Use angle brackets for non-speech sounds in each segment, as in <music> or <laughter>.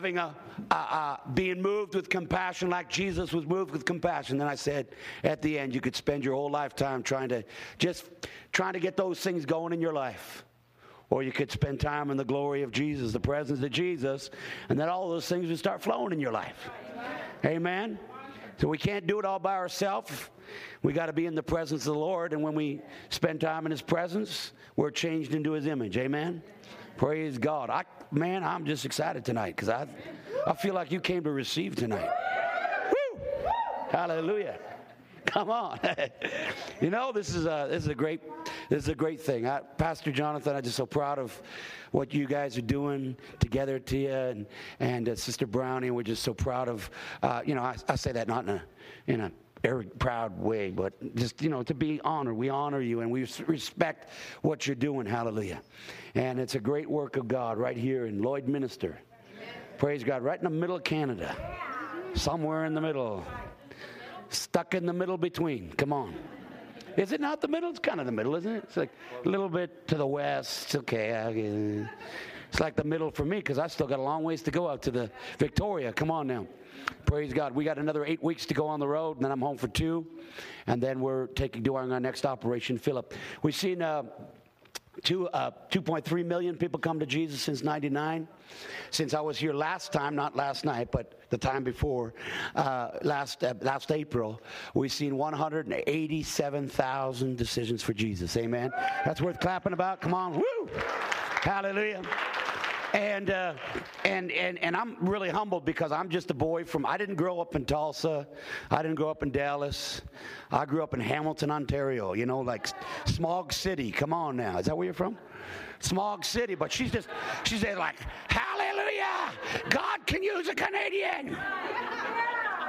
having a, being moved with compassion like Jesus was moved with compassion. Then I said at the end, you could spend your whole lifetime trying to just trying to get those things going in your life. Or you could spend time in the glory of Jesus, the presence of Jesus, and then all those things would start flowing in your life. Amen. So we can't do it all by ourselves. We got to be in the presence of the Lord, and when we spend time in His presence, we're changed into His image. Amen. Praise God. I, man, I'm just excited tonight because I, I feel like you came to receive tonight. Woo! Hallelujah. Come on. <laughs> you know, this is a this is a great this is a great thing. I, Pastor Jonathan, I'm just so proud of what you guys are doing together, Tia and and uh, Sister Brownie. We're just so proud of. Uh, you know, I, I say that not in a in a very proud way, but just, you know, to be honored. We honor you and we respect what you're doing. Hallelujah. And it's a great work of God right here in lloyd Lloydminster. Praise God. Right in the middle of Canada. Somewhere in the middle. Stuck in the middle between. Come on. Is it not the middle? It's kind of the middle, isn't it? It's like a little bit to the west. It's okay. It's like the middle for me because I still got a long ways to go out to the Victoria. Come on now. Praise God. We got another eight weeks to go on the road, and then I'm home for two. And then we're taking doing our next operation, Philip. We've seen uh, two, uh, 2.3 million people come to Jesus since 99. Since I was here last time, not last night, but the time before, uh, last, uh, last April, we've seen 187,000 decisions for Jesus. Amen. That's worth clapping about. Come on. Woo! Hallelujah and uh, and and and I'm really humbled because I'm just a boy from. I didn't grow up in Tulsa. I didn't grow up in Dallas. I grew up in Hamilton, Ontario. You know, like Smog City. Come on now, is that where you're from? Smog City. But she's just she's like, Hallelujah! God can use a Canadian.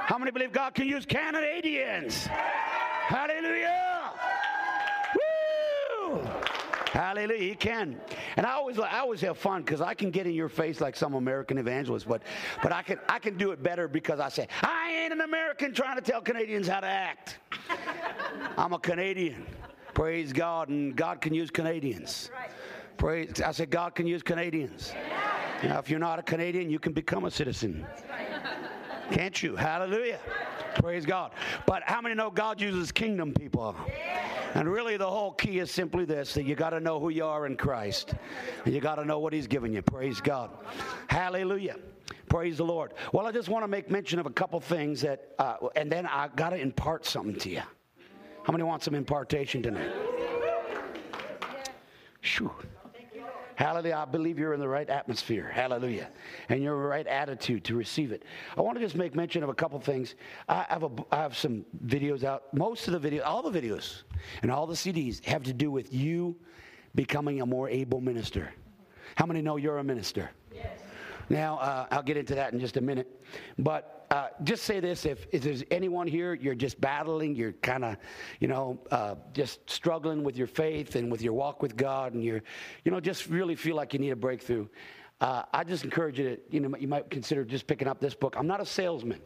How many believe God can use Canadians? Hallelujah! Hallelujah. He can. And I always I always have fun because I can get in your face like some American evangelist, but but I can I can do it better because I say, I ain't an American trying to tell Canadians how to act. <laughs> I'm a Canadian. Praise God, and God can use Canadians. Praise I said God can use Canadians. Now, if you're not a Canadian, you can become a citizen. Can't you? Hallelujah. Praise God. But how many know God uses kingdom people? And really, the whole key is simply this that you got to know who you are in Christ. And you got to know what He's given you. Praise God. Hallelujah. Praise the Lord. Well, I just want to make mention of a couple things that, uh, and then I got to impart something to you. How many want some impartation tonight? Shoo. Hallelujah. I believe you're in the right atmosphere. Hallelujah. And you're in the right attitude to receive it. I want to just make mention of a couple things. I have, a, I have some videos out. Most of the videos, all the videos and all the CDs have to do with you becoming a more able minister. How many know you're a minister? Yes. Now, uh, I'll get into that in just a minute. But uh, just say this if, if, there's anyone here, you're just battling, you're kind of, you know, uh, just struggling with your faith and with your walk with God, and you're, you know, just really feel like you need a breakthrough. Uh, I just encourage you to, you know, you might consider just picking up this book. I'm not a salesman.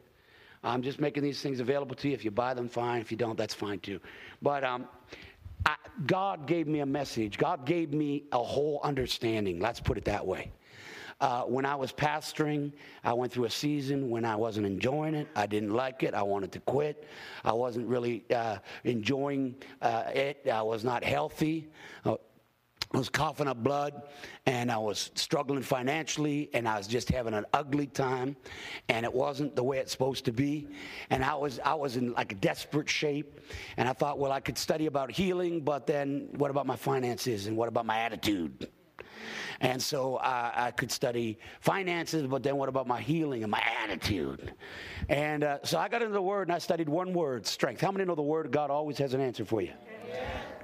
I'm just making these things available to you. If you buy them, fine. If you don't, that's fine too. But um, I, God gave me a message. God gave me a whole understanding. Let's put it that way. Uh, when I was pastoring, I went through a season when I wasn't enjoying it. I didn't like it. I wanted to quit. I wasn't really uh, enjoying uh, it. I was not healthy. I was coughing up blood and I was struggling financially and I was just having an ugly time and it wasn't the way it's supposed to be and I was I was in like a desperate shape and I thought well I could study about healing but then what about my finances and what about my attitude and so I, I could study finances, but then what about my healing and my attitude? And uh, so I got into the Word and I studied one word strength. How many know the Word of God always has an answer for you?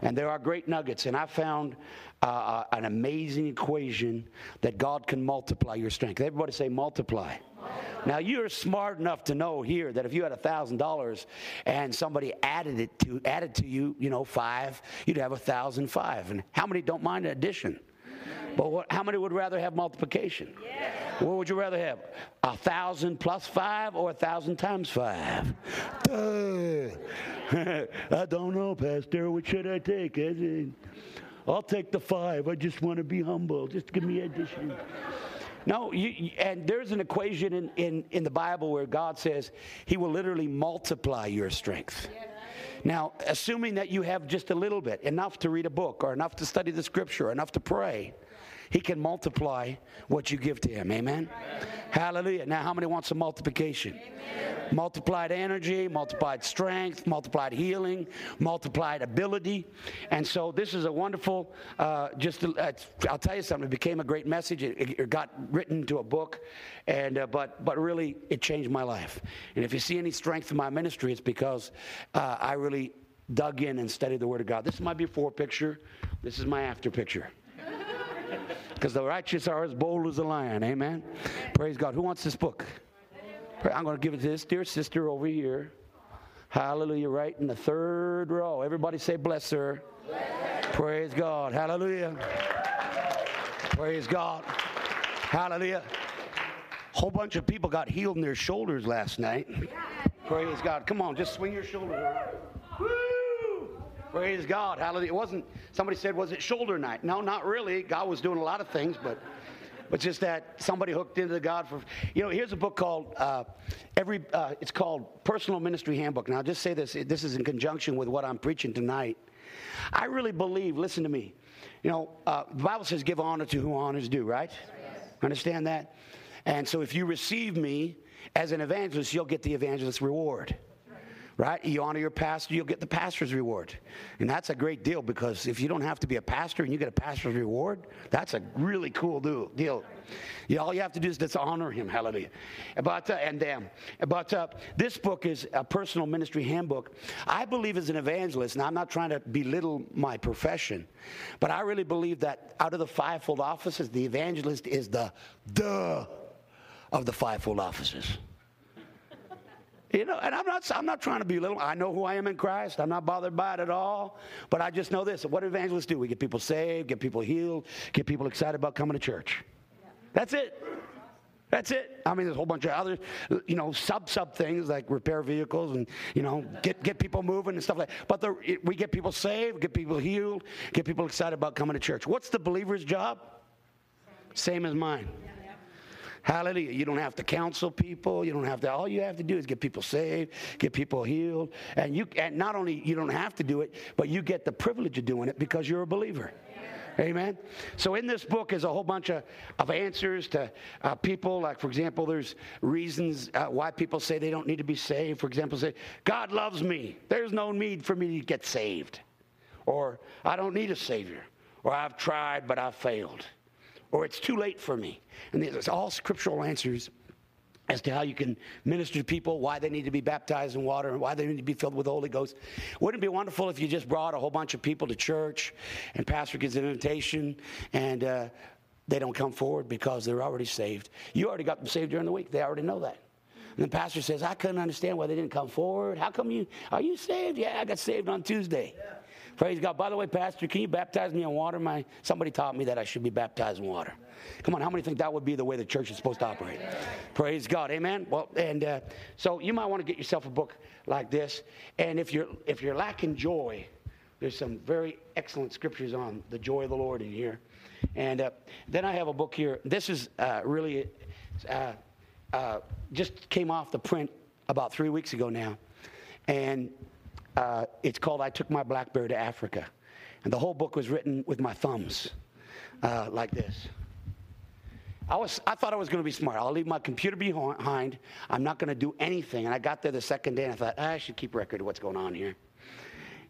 And there are great nuggets. And I found uh, uh, an amazing equation that God can multiply your strength. Everybody say multiply. Now you're smart enough to know here that if you had a thousand dollars and somebody added it to added to you, you know, five, you'd have a thousand five. And how many don't mind an addition? But what, how many would rather have multiplication? Yeah. What would you rather have? A thousand plus five or a thousand times five? <laughs> I don't know, Pastor. What should I take? I'll take the five. I just want to be humble. Just give me addition. No, you, and there's an equation in, in, in the Bible where God says He will literally multiply your strength. Now, assuming that you have just a little bit, enough to read a book, or enough to study the scripture, or enough to pray, He can multiply what you give to Him. Amen? Amen. Hallelujah. Now, how many want some multiplication? Amen multiplied energy, multiplied strength, multiplied healing, multiplied ability. And so this is a wonderful, uh, just, uh, I'll tell you something, it became a great message. It, it got written into a book, and, uh, but, but really, it changed my life. And if you see any strength in my ministry, it's because uh, I really dug in and studied the Word of God. This is my before picture, this is my after picture because the righteous are as bold as a lion. Amen. Praise God. Who wants this book? I'm going to give it to this dear sister over here. Hallelujah, right in the third row. Everybody say, Bless her. Bless. Praise God. Hallelujah. Praise God. Hallelujah. Whole bunch of people got healed in their shoulders last night. Praise God. Come on, just swing your shoulders around. Praise God. Hallelujah. It wasn't, somebody said, was it shoulder night? No, not really. God was doing a lot of things, but but just that somebody hooked into God for, you know, here's a book called, uh, every, uh, it's called Personal Ministry Handbook. Now, just say this, this is in conjunction with what I'm preaching tonight. I really believe, listen to me, you know, uh, the Bible says give honor to who honors due, right? Yes. Understand that? And so if you receive me as an evangelist, you'll get the evangelist's reward right? You honor your pastor, you'll get the pastor's reward. And that's a great deal because if you don't have to be a pastor and you get a pastor's reward, that's a really cool deal. You, all you have to do is just honor him. Hallelujah. But, uh, and them. But uh, this book is a personal ministry handbook. I believe as an evangelist, and I'm not trying to belittle my profession, but I really believe that out of the fivefold offices, the evangelist is the the of the fivefold offices. You know, and I'm not, I'm not trying to be little. I know who I am in Christ. I'm not bothered by it at all. But I just know this. What evangelists do? We get people saved, get people healed, get people excited about coming to church. That's it. That's it. I mean, there's a whole bunch of other, you know, sub sub things like repair vehicles and you know get get people moving and stuff like. that. But the, it, we get people saved, get people healed, get people excited about coming to church. What's the believer's job? Same as mine. Hallelujah. You don't have to counsel people. You don't have to, all you have to do is get people saved, get people healed. And you, and not only you don't have to do it, but you get the privilege of doing it because you're a believer. Amen. So in this book is a whole bunch of, of answers to uh, people. Like, for example, there's reasons uh, why people say they don't need to be saved. For example, say, God loves me. There's no need for me to get saved. Or, I don't need a Savior. Or, I've tried, but I've failed or it's too late for me. And there's all scriptural answers as to how you can minister to people, why they need to be baptized in water, and why they need to be filled with the Holy Ghost. Wouldn't it be wonderful if you just brought a whole bunch of people to church and pastor gives an invitation and uh, they don't come forward because they're already saved? You already got them saved during the week. They already know that. And the pastor says, I couldn't understand why they didn't come forward. How come you, are you saved? Yeah, I got saved on Tuesday. Yeah. Praise God. By the way, Pastor, can you baptize me in water? My somebody taught me that I should be baptized in water. Come on, how many think that would be the way the church is supposed to operate? Praise God. Amen. Well, and uh, so you might want to get yourself a book like this. And if you're if you're lacking joy, there's some very excellent scriptures on the joy of the Lord in here. And uh, then I have a book here. This is uh, really uh, uh, just came off the print about three weeks ago now, and uh, it's called I Took My Blackberry to Africa. And the whole book was written with my thumbs, uh, like this. I, was, I thought I was going to be smart. I'll leave my computer behind. I'm not going to do anything. And I got there the second day and I thought, I should keep record of what's going on here.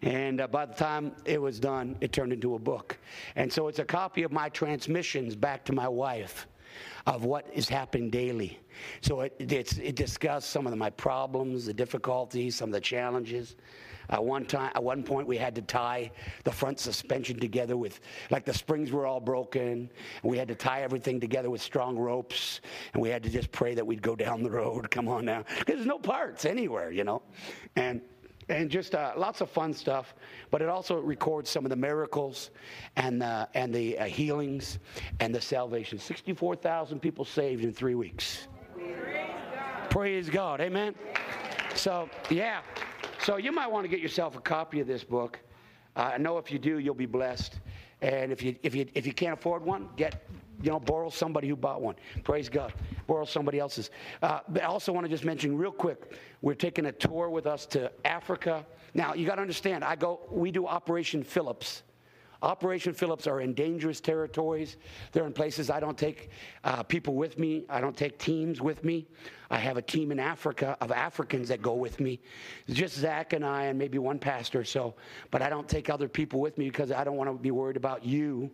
And uh, by the time it was done, it turned into a book. And so it's a copy of my transmissions back to my wife of what is happening daily. So it, it discussed some of my problems, the difficulties, some of the challenges. At one time, at one point, we had to tie the front suspension together with, like the springs were all broken, and we had to tie everything together with strong ropes, and we had to just pray that we'd go down the road. Come on now, because there's no parts anywhere, you know, and and just uh, lots of fun stuff. But it also records some of the miracles and uh, and the uh, healings and the salvation. Sixty-four thousand people saved in three weeks. Praise God. Praise God. Amen. So yeah. So you might want to get yourself a copy of this book. Uh, I know if you do, you'll be blessed. And if you if you if you can't afford one, get you know, borrow somebody who bought one. Praise God. Borrow somebody else's. Uh, but I also want to just mention real quick, we're taking a tour with us to Africa. Now, you got to understand, I go, we do Operation Phillips. Operation Phillips are in dangerous territories. They're in places I don't take uh, people with me. I don't take teams with me. I have a team in Africa of Africans that go with me. It's just Zach and I and maybe one pastor or so. But I don't take other people with me because I don't want to be worried about you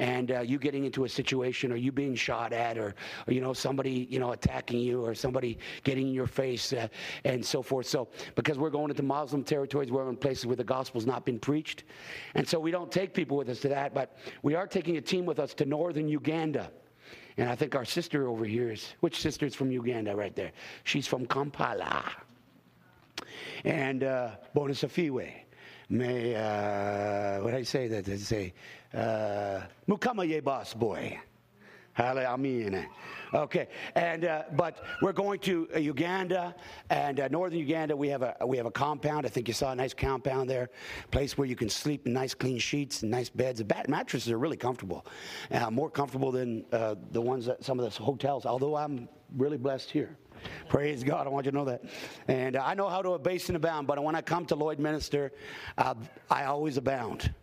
and uh, you getting into a situation or you being shot at or, or, you know somebody you know attacking you or somebody getting in your face uh, and so forth. So because we're going into Muslim territories, we're in places where the gospel's not been preached, and so we don't take people with us to that. But we are taking a team with us to northern Uganda. And I think our sister over here is, which sister is from Uganda right there? She's from Kampala. And uh, Bonasafiwe. May, uh, what did I say that? I say, uh, Mukama boss boy. Hallelujah. Okay, and uh, but we're going to uh, Uganda and uh, northern Uganda. We have a we have a compound. I think you saw a nice compound there, place where you can sleep in nice clean sheets and nice beds. The mattresses are really comfortable, uh, more comfortable than uh, the ones that some of the hotels. Although I'm really blessed here. Praise God. I want you to know that. And uh, I know how to abase and abound, but when I come to Lloydminster, I always abound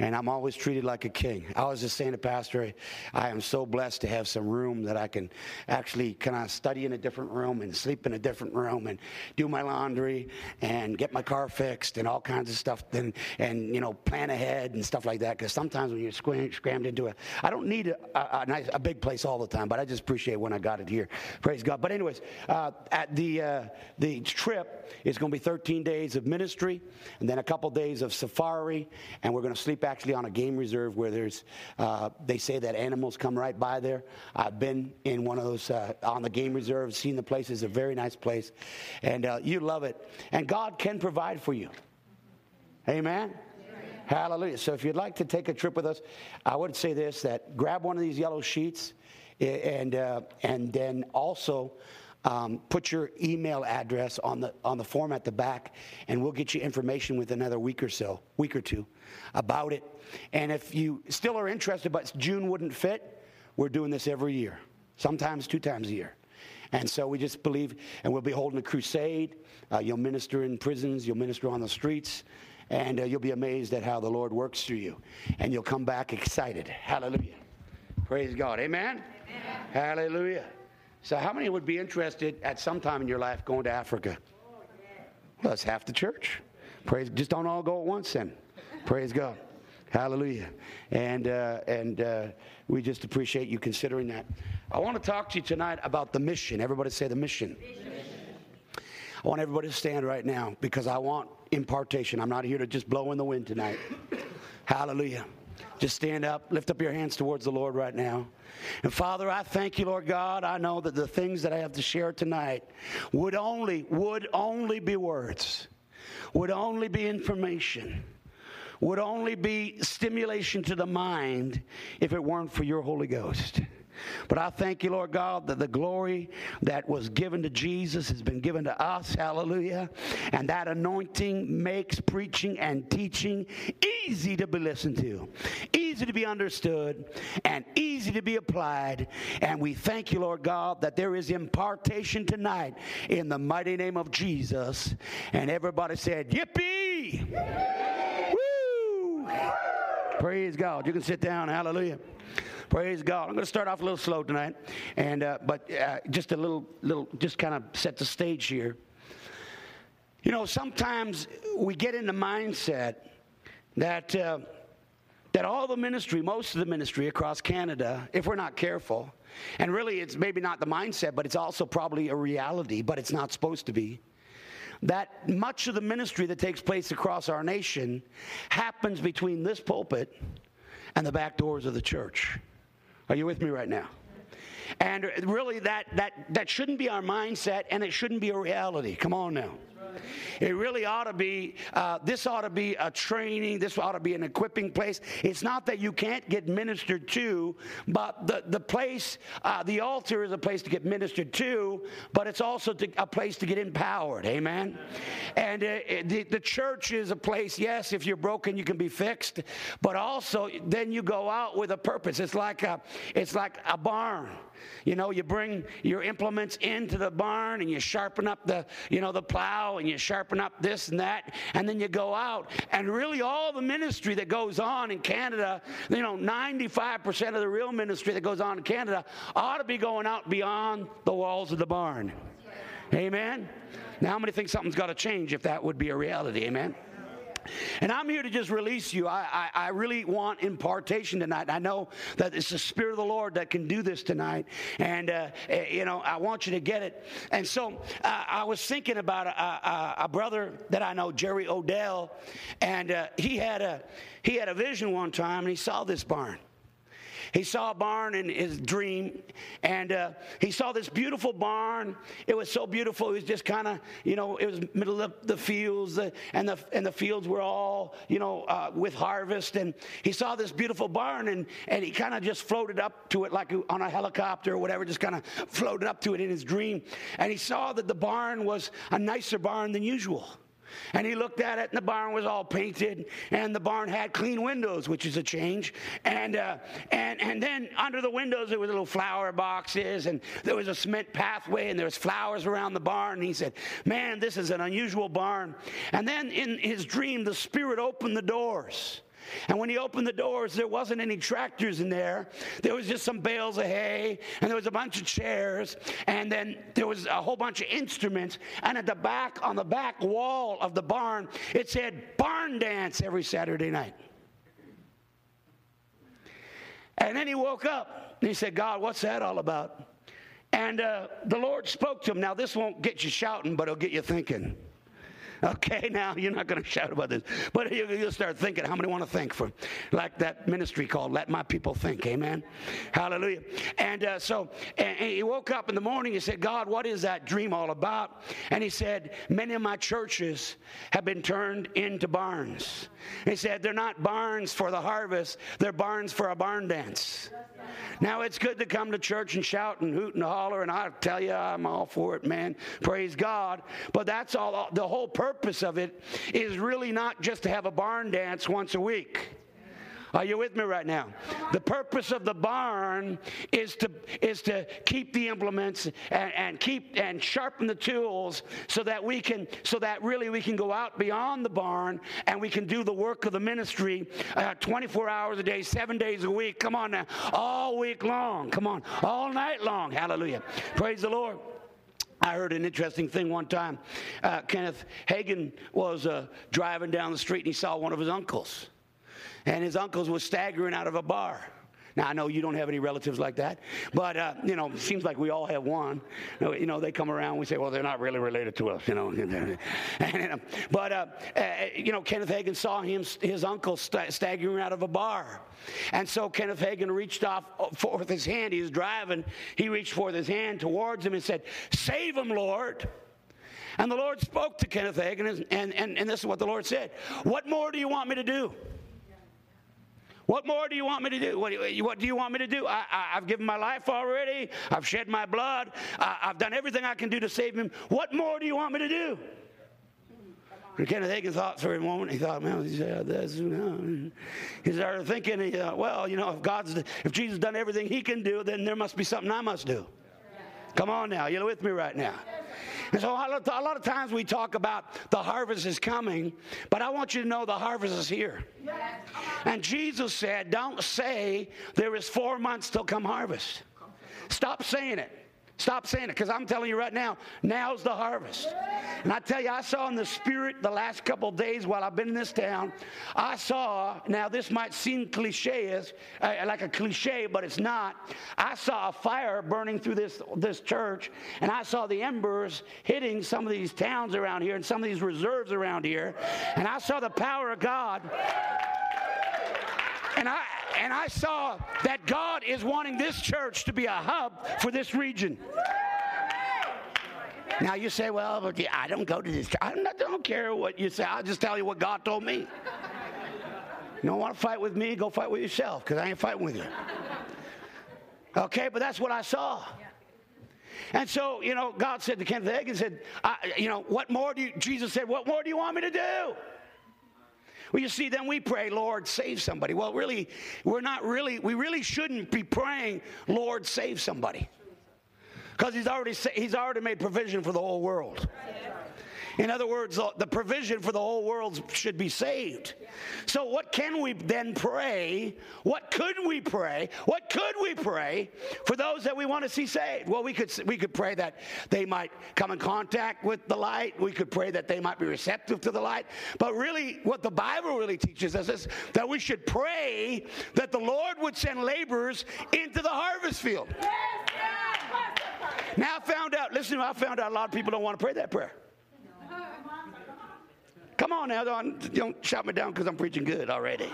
and I'm always treated like a king. I was just saying to Pastor, I am so blessed to have some room that I can actually kind of study in a different room and sleep in a different room and do my laundry and get my car fixed and all kinds of stuff and, and you know, plan ahead and stuff like that. Because sometimes when you're scrammed into a, I don't need a, a, a, nice, a big place all the time, but I just appreciate when I got it here. Praise God. But anyways, uh, at the, uh, the trip is going to be 13 days of ministry and then a couple days of safari, and we're going to sleep actually on a game reserve where there's, uh, they say that animals come right by there. I've been in one of those uh, on the game reserve, seen the place. It's a very nice place, and uh, you love it. And God can provide for you. Amen. Hallelujah. So if you'd like to take a trip with us, I would say this: that grab one of these yellow sheets, and uh, and then also um, put your email address on the on the form at the back, and we'll get you information with another week or so, week or two, about it. And if you still are interested, but June wouldn't fit, we're doing this every year, sometimes two times a year. And so we just believe, and we'll be holding a crusade. Uh, you'll minister in prisons, you'll minister on the streets, and uh, you'll be amazed at how the Lord works through you. And you'll come back excited. Hallelujah. Praise God. Amen. Amen. Hallelujah. So, how many would be interested at some time in your life going to Africa? Well, that's half the church. Praise. Just don't all go at once, then. Praise God. Hallelujah. And uh, and uh, we just appreciate you considering that. I want to talk to you tonight about the mission. Everybody say the mission. mission. I want everybody to stand right now because I want impartation. I'm not here to just blow in the wind tonight. Hallelujah. Just stand up, lift up your hands towards the Lord right now. And Father, I thank you, Lord God. I know that the things that I have to share tonight would only, would only be words, would only be information, would only be stimulation to the mind if it weren't for your Holy Ghost. But I thank you, Lord God, that the glory that was given to Jesus has been given to us. Hallelujah. And that anointing makes preaching and teaching easy to be listened to, easy to be understood, and easy to be applied. And we thank you, Lord God, that there is impartation tonight in the mighty name of Jesus. And everybody said, Yippee! Woo! Praise God. You can sit down. Hallelujah. Praise God. I'm going to start off a little slow tonight, and uh, but uh, just a little, little, just kind of set the stage here. You know, sometimes we get in the mindset that uh, that all the ministry, most of the ministry across Canada, if we're not careful, and really it's maybe not the mindset, but it's also probably a reality, but it's not supposed to be. That much of the ministry that takes place across our nation happens between this pulpit and the back doors of the church. Are you with me right now? And really, that, that, that shouldn't be our mindset and it shouldn't be a reality. Come on now. It really ought to be, uh, this ought to be a training, this ought to be an equipping place. It's not that you can't get ministered to, but the, the place, uh, the altar is a place to get ministered to, but it's also to, a place to get empowered. Amen? And uh, the, the church is a place, yes, if you're broken, you can be fixed, but also then you go out with a purpose. It's like a, it's like a barn. You know, you bring your implements into the barn and you sharpen up the, you know, the plow and you sharpen up this and that, and then you go out. And really, all the ministry that goes on in Canada, you know, 95% of the real ministry that goes on in Canada ought to be going out beyond the walls of the barn. Amen. Now, how many think something's got to change if that would be a reality? Amen. And I'm here to just release you. I, I, I, really want impartation tonight. I know that it's the Spirit of the Lord that can do this tonight. And, uh, eh, you know, I want you to get it. And so uh, I was thinking about a, a, a, brother that I know, Jerry Odell. And uh, he, had a, he had a vision one time and he saw this barn. He saw a barn in his dream, and uh, he saw this beautiful barn. It was so beautiful. It was just kind of, you know, it was middle of the fields, uh, and the and the fields were all, you know, uh, with harvest. And he saw this beautiful barn, and and he kind of just floated up to it like on a helicopter or whatever, just kind of floated up to it in his dream. And he saw that the barn was a nicer barn than usual. And he looked at it, and the barn was all painted, and the barn had clean windows, which is a change. And uh, and and then under the windows there were little flower boxes, and there was a cement pathway, and there was flowers around the barn. And he said, "Man, this is an unusual barn." And then in his dream, the Spirit opened the doors. And when he opened the doors, there wasn't any tractors in there. There was just some bales of hay, and there was a bunch of chairs, and then there was a whole bunch of instruments. And at the back, on the back wall of the barn, it said barn dance every Saturday night. And then he woke up and he said, God, what's that all about? And uh, the Lord spoke to him. Now, this won't get you shouting, but it'll get you thinking. <laughs> Okay, now you're not going to shout about this, but you'll start thinking. How many want to think for, like that ministry called "Let My People Think"? Amen. Hallelujah. And uh, so, and, he woke up in the morning. He said, "God, what is that dream all about?" And he said, "Many of my churches have been turned into barns." He said, "They're not barns for the harvest; they're barns for a barn dance." Now, it's good to come to church and shout and hoot and holler, and I tell you, I'm all for it, man. Praise God. But that's all, the whole purpose of it is really not just to have a barn dance once a week. Are you with me right now? The purpose of the barn is to is to keep the implements and, and, keep and sharpen the tools so that we can so that really we can go out beyond the barn and we can do the work of the ministry uh, 24 hours a day, seven days a week. Come on now, all week long. Come on, all night long. Hallelujah. Praise the Lord. I heard an interesting thing one time. Uh, Kenneth Hagin was uh, driving down the street and he saw one of his uncles and his uncles was staggering out of a bar. Now, I know you don't have any relatives like that, but, uh, you know, seems like we all have one. You know, they come around, we say, well, they're not really related to us, you know. <laughs> and, uh, but, uh, uh, you know, Kenneth Hagin saw him, his uncle st- staggering out of a bar. And so Kenneth Hagin reached off uh, forth his hand. He was driving. He reached forth his hand towards him and said, Save him, Lord. And the Lord spoke to Kenneth Hagin, and, and, and this is what the Lord said What more do you want me to do? What more do you want me to do? What, what do you want me to do? I, have given my life already. I've shed my blood. I, have done everything I can do to save him. What more do you want me to do? And Kenneth Hagin thought for a moment. He thought, man, he, said, you know. he started thinking, he thought, well, you know, if God's, if Jesus done everything He can do, then there must be something I must do. Come on now, you're with me right now. And so a lot of times we talk about the harvest is coming, but I want you to know the harvest is here. And Jesus said, Don't say there is four months till come harvest. Stop saying it. Stop saying it because I'm telling you right now, now's the harvest. And I tell you, I saw in the spirit the last couple days while I've been in this town, I saw, now this might seem cliche, uh, like a cliche, but it's not. I saw a fire burning through this, this church, and I saw the embers hitting some of these towns around here and some of these reserves around here, and I saw the power of God. And I, and I saw that God is wanting this church to be a hub for this region. Now you say, well, I don't go to this. Don't, I don't care what you say. I'll just tell you what God told me. You don't want to fight with me? Go fight with yourself because I ain't fighting with you. Okay, but that's what I saw. And so, you know, God said to Kenneth Hagin, said, you know, what more do you, Jesus said, what more do you want me to do? Well, you see, then we pray, Lord, save somebody. Well, really, we're not really, we really shouldn't be praying, Lord, save somebody. Because he's already, he's already made provision for the whole world. In other words, the provision for the whole world should be saved. So, what can we then pray? What could we pray? What could we pray for those that we want to see saved? Well, we could, we could pray that they might come in contact with the light. We could pray that they might be receptive to the light. But really, what the Bible really teaches us is that we should pray that the Lord would send laborers into the harvest field. Now I found out, listen, I found out a lot of people don't want to pray that prayer. Come on now, don't, don't shout me down because I'm preaching good already.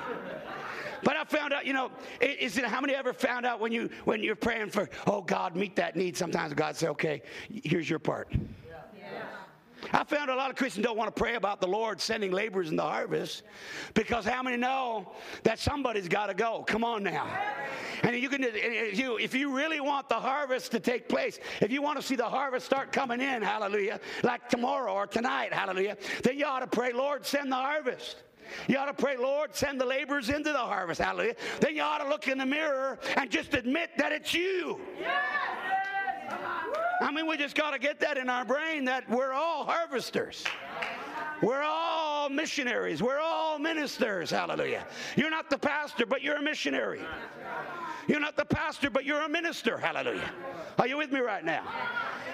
But I found out, you know, is it how many ever found out when you when you're praying for, oh God, meet that need? Sometimes God say, okay, here's your part. I found a lot of Christians don't want to pray about the Lord sending laborers in the harvest because how many know that somebody's got to go? Come on now. And you can, if you, if you really want the harvest to take place, if you want to see the harvest start coming in, hallelujah, like tomorrow or tonight, hallelujah, then you ought to pray, Lord, send the harvest. You ought to pray, Lord, send the laborers into the harvest. Hallelujah. Then you ought to look in the mirror and just admit that it's you. I mean, we just got to get that in our brain that we're all harvesters. We're all missionaries. We're all ministers. Hallelujah. You're not the pastor, but you're a missionary. You're not the pastor, but you're a minister. Hallelujah. Are you with me right now?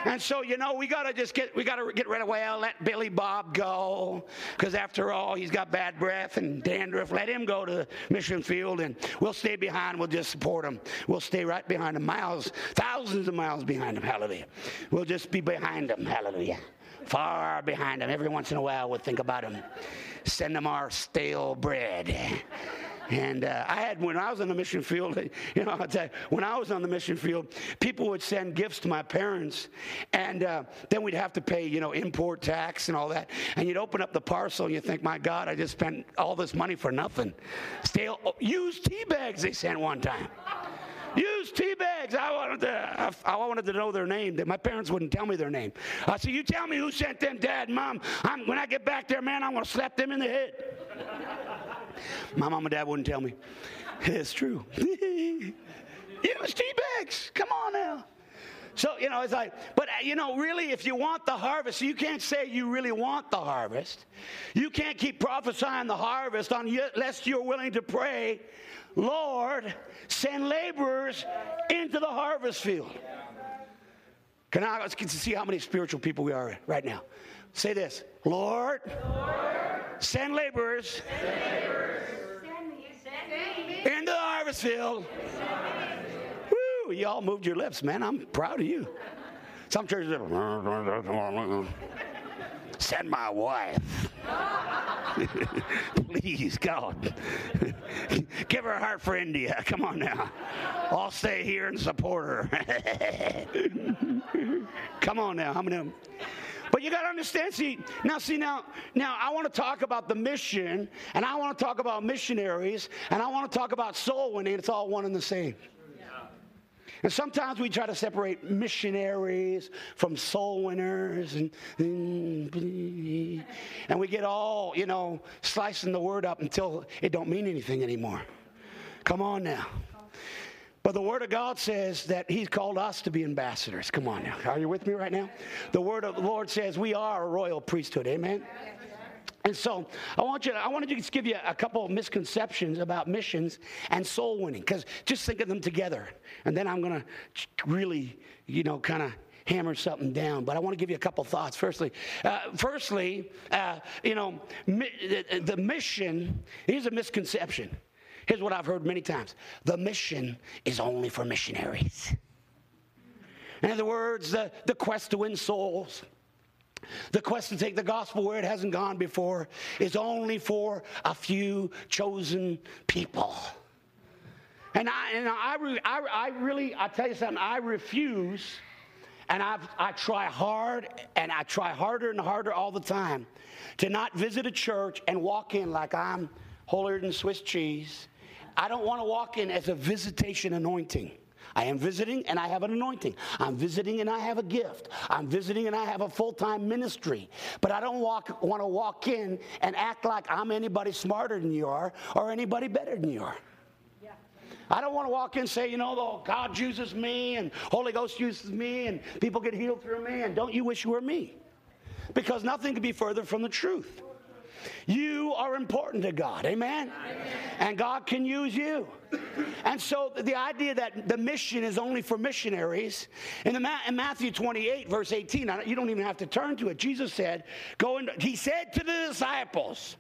And so, you know, we got to just get, we got to get rid of, well, let Billy Bob go. Because after all, he's got bad breath and dandruff. Let him go to the mission field and we'll stay behind. We'll just support him. We'll stay right behind him, miles, thousands of miles behind him. Hallelujah. We'll just be behind him. Hallelujah. Far behind him. Every once in a while, we'll think about him. Send him our stale bread. And uh, I had, when I was on the mission field, <laughs> you know, tell you, when I was on the mission field, people would send gifts to my parents, and uh, then we'd have to pay, you know, import tax and all that. And you'd open up the parcel and you think, my God, I just spent all this money for nothing. Stale, used tea bags they sent one time. Use tea bags. I wanted to. I wanted to know their name. My parents wouldn't tell me their name. I said, "You tell me who sent them, Dad, Mom. I'm, when I get back there, man, I'm going to slap them in the head." My mom and dad wouldn't tell me. It's true. <laughs> was tea bags. Come on now. So, you know, it's like, but, uh, you know, really, if you want the harvest, you can't say you really want the harvest. You can't keep prophesying the harvest unless you're willing to pray, Lord, send laborers into the harvest field. Can I let's see how many spiritual people we are right now? Say this Lord, Lord send laborers, send laborers. into the harvest field. Woo, y'all moved your lips, man. I'm proud of you. Some churches send my wife. <laughs> Please, God. <laughs> Give her a heart for India. Come on now. I'll stay here and support her. <laughs> Come on now. How many? But you got to understand, see, now, see, now, now I want to talk about the mission, and I want to talk about missionaries, and I want to talk about soul winning. It's all one and the same. And sometimes we try to separate missionaries from soul winners, and, and we get all, you know, slicing the word up until it don't mean anything anymore. Come on now. But the Word of God says that He's called us to be ambassadors. Come on now. Are you with me right now? The Word of the Lord says we are a royal priesthood. Amen. And so I want you to, I wanted to just give you a couple of misconceptions about missions and soul winning, because just think of them together. And then I'm going to really, you know, kind of hammer something down. But I want to give you a couple thoughts. Firstly, uh, firstly, uh, you know, mi- the, the mission is a misconception. Here's what I've heard many times the mission is only for missionaries. In other words, the, the quest to win souls, the quest to take the gospel where it hasn't gone before, is only for a few chosen people. And I, and I, I, I really, I tell you something, I refuse And I've, I try hard, and I try harder and harder all the time to not visit a church and walk in like I'm holier than Swiss cheese. I don't want to walk in as a visitation anointing. I am visiting and I have an anointing. I'm visiting and I have a gift. I'm visiting and I have a full time ministry. But I don't walk, want to walk in and act like I'm anybody smarter than you are or anybody better than you are. I don't want to walk in and say, you know, oh, God uses me and Holy Ghost uses me and people get healed through me and don't you wish you were me? Because nothing could be further from the truth. You are important to God. Amen? Amen? And God can use you. And so the idea that the mission is only for missionaries, in, the, in Matthew 28, verse 18, you don't even have to turn to it. Jesus said, go into, he said to the disciples,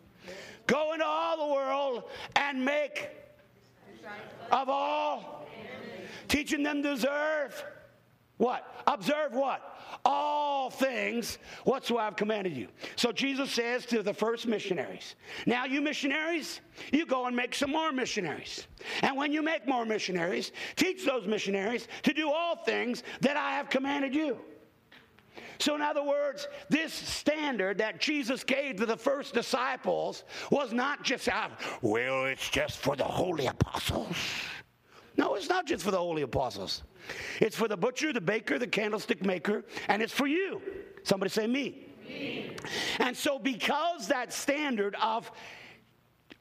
go into all the world and make of all, teaching them to observe what? Observe what? All things whatsoever I've commanded you. So Jesus says to the first missionaries, Now, you missionaries, you go and make some more missionaries. And when you make more missionaries, teach those missionaries to do all things that I have commanded you. So, in other words, this standard that Jesus gave to the first disciples was not just, out, well, it's just for the holy apostles. No, it's not just for the holy apostles. It's for the butcher, the baker, the candlestick maker, and it's for you. Somebody say me. me. And so, because that standard of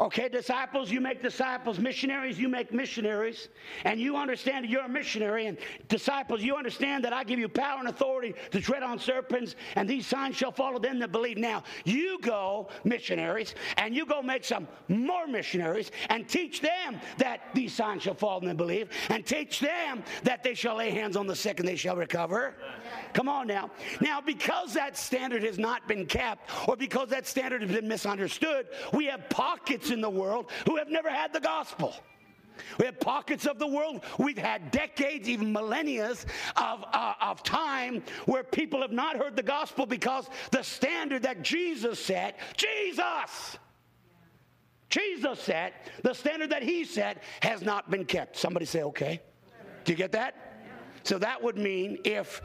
Okay, disciples, you make disciples. Missionaries, you make missionaries. And you understand that you're a missionary. And disciples, you understand that I give you power and authority to tread on serpents, and these signs shall follow them that believe. Now, you go, missionaries, and you go make some more missionaries and teach them that these signs shall follow them that believe, and teach them that they shall lay hands on the sick and they shall recover. Come on now. Now, because that standard has not been kept, or because that standard has been misunderstood, we have pockets in the world who have never had the gospel. We have pockets of the world. We've had decades, even millennia of, uh, of time where people have not heard the gospel because the standard that Jesus set, Jesus, Jesus set, the standard that he set has not been kept. Somebody say, okay. Do you get that? So that would mean if,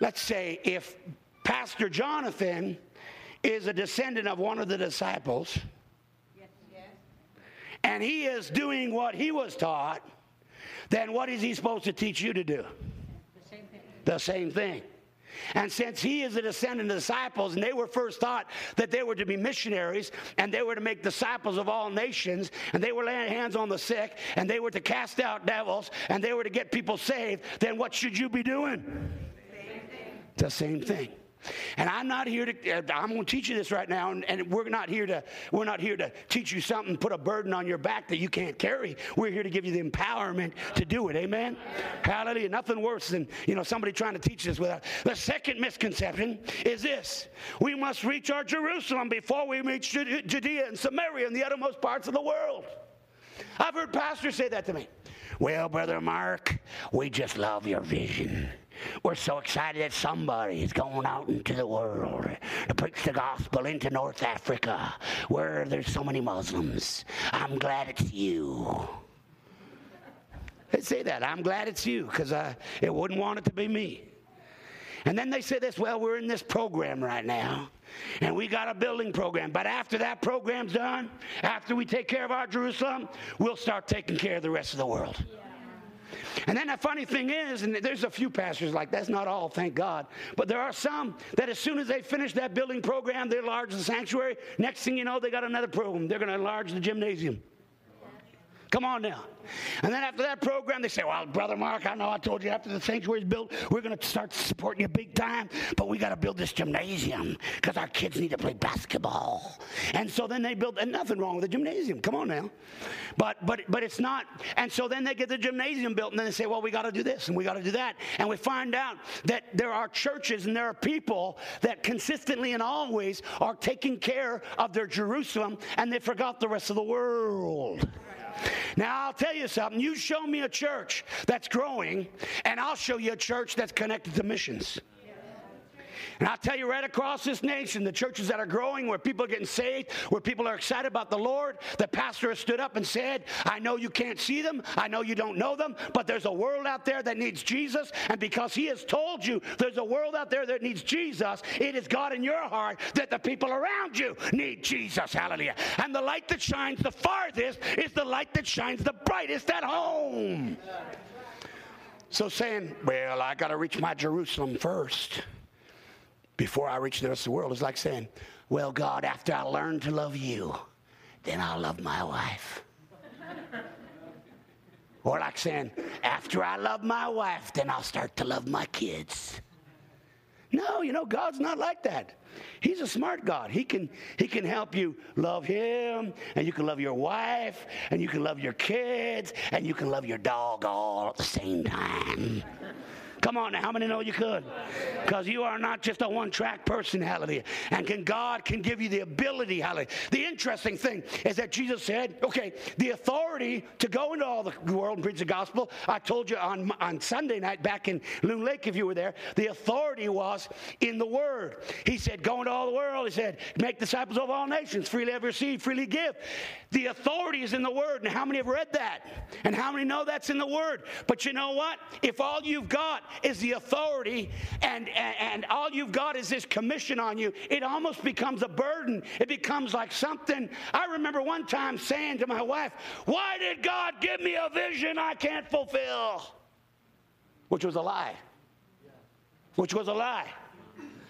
let's say, if Pastor Jonathan is a descendant of one of the disciples, and he is doing what he was taught, then what is he supposed to teach you to do? The same thing. The same thing. And since he is a descendant of disciples, and they were first taught that they were to be missionaries, and they were to make disciples of all nations, and they were laying hands on the sick, and they were to cast out devils, and they were to get people saved, then what should you be doing? Same the same thing. And I'm not here to, uh, I'm going to teach you this right now, and, and, we're not here to, we're not here to teach you something, put a burden on your back that you can't carry. We're here to give you the empowerment to do it. Amen? Hallelujah. Nothing worse than, you know, somebody trying to teach this without. The second misconception is this. We must reach our Jerusalem before we reach Judea and Samaria and the uttermost parts of the world. I've heard pastors say that to me. Well, Brother Mark, we just love your vision. We're so excited that somebody is going out into the world to preach the gospel into North Africa where there's so many Muslims. I'm glad it's you. They say that. I'm glad it's you because I uh, it wouldn't want it to be me. And then they say this well, we're in this program right now, and we got a building program. But after that program's done, after we take care of our Jerusalem, we'll start taking care of the rest of the world. Yeah. And then the funny thing is, and there's a few pastors like that's not all, thank God, but there are some that as soon as they finish that building program, they enlarge the sanctuary. Next thing you know, they got another program. They're going to enlarge the gymnasium. Come on now. And then after that program, they say, Well, Brother Mark, I know I told you after the sanctuary is built, we're going to start supporting you big time, but we got to build this gymnasium because our kids need to play basketball. And so then they build, and nothing wrong with the gymnasium. Come on now. But, but, but it's not. And so then they get the gymnasium built, and then they say, Well, we got to do this and we got to do that. And we find out that there are churches and there are people that consistently and always are taking care of their Jerusalem, and they forgot the rest of the world. Now, I'll tell you something. You show me a church that's growing, and I'll show you a church that's connected to missions. And I'll tell you right across this nation, the churches that are growing, where people are getting saved, where people are excited about the Lord, the pastor has stood up and said, I know you can't see them, I know you don't know them, but there's a world out there that needs Jesus. And because he has told you there's a world out there that needs Jesus, it is God in your heart that the people around you need Jesus. Hallelujah. And the light that shines the farthest is the light that shines the brightest at home. So saying, well, I got to reach my Jerusalem first before I reach the rest of the world is like saying, well, God, after I learn to love you, then I'll love my wife. <laughs> or like saying, after I love my wife, then I'll start to love my kids. No, you know, God's not like that. He's a smart God. He can, he can help you love Him, and you can love your wife, and you can love your kids, and you can love your dog all at the same time. Come on now, how many know you could? Because you are not just a one-track person, hallelujah. And can God can give you the ability, hallelujah. The interesting thing is that Jesus said, okay, the authority to go into all the world and preach the gospel. I told you on, on Sunday night back in Loon Lake, if you were there, the authority was in the word. He said, go into all the world. He said, make disciples of all nations, freely have received, freely give. The authority is in the word. And how many have read that? And how many know that's in the word? But you know what? If all you've got is the authority and, and, and all you've got is this commission on you, it almost becomes a burden. It becomes like something. I remember one time saying to my wife, Why did God give me a vision I can't fulfill? Which was a lie. Which was a lie.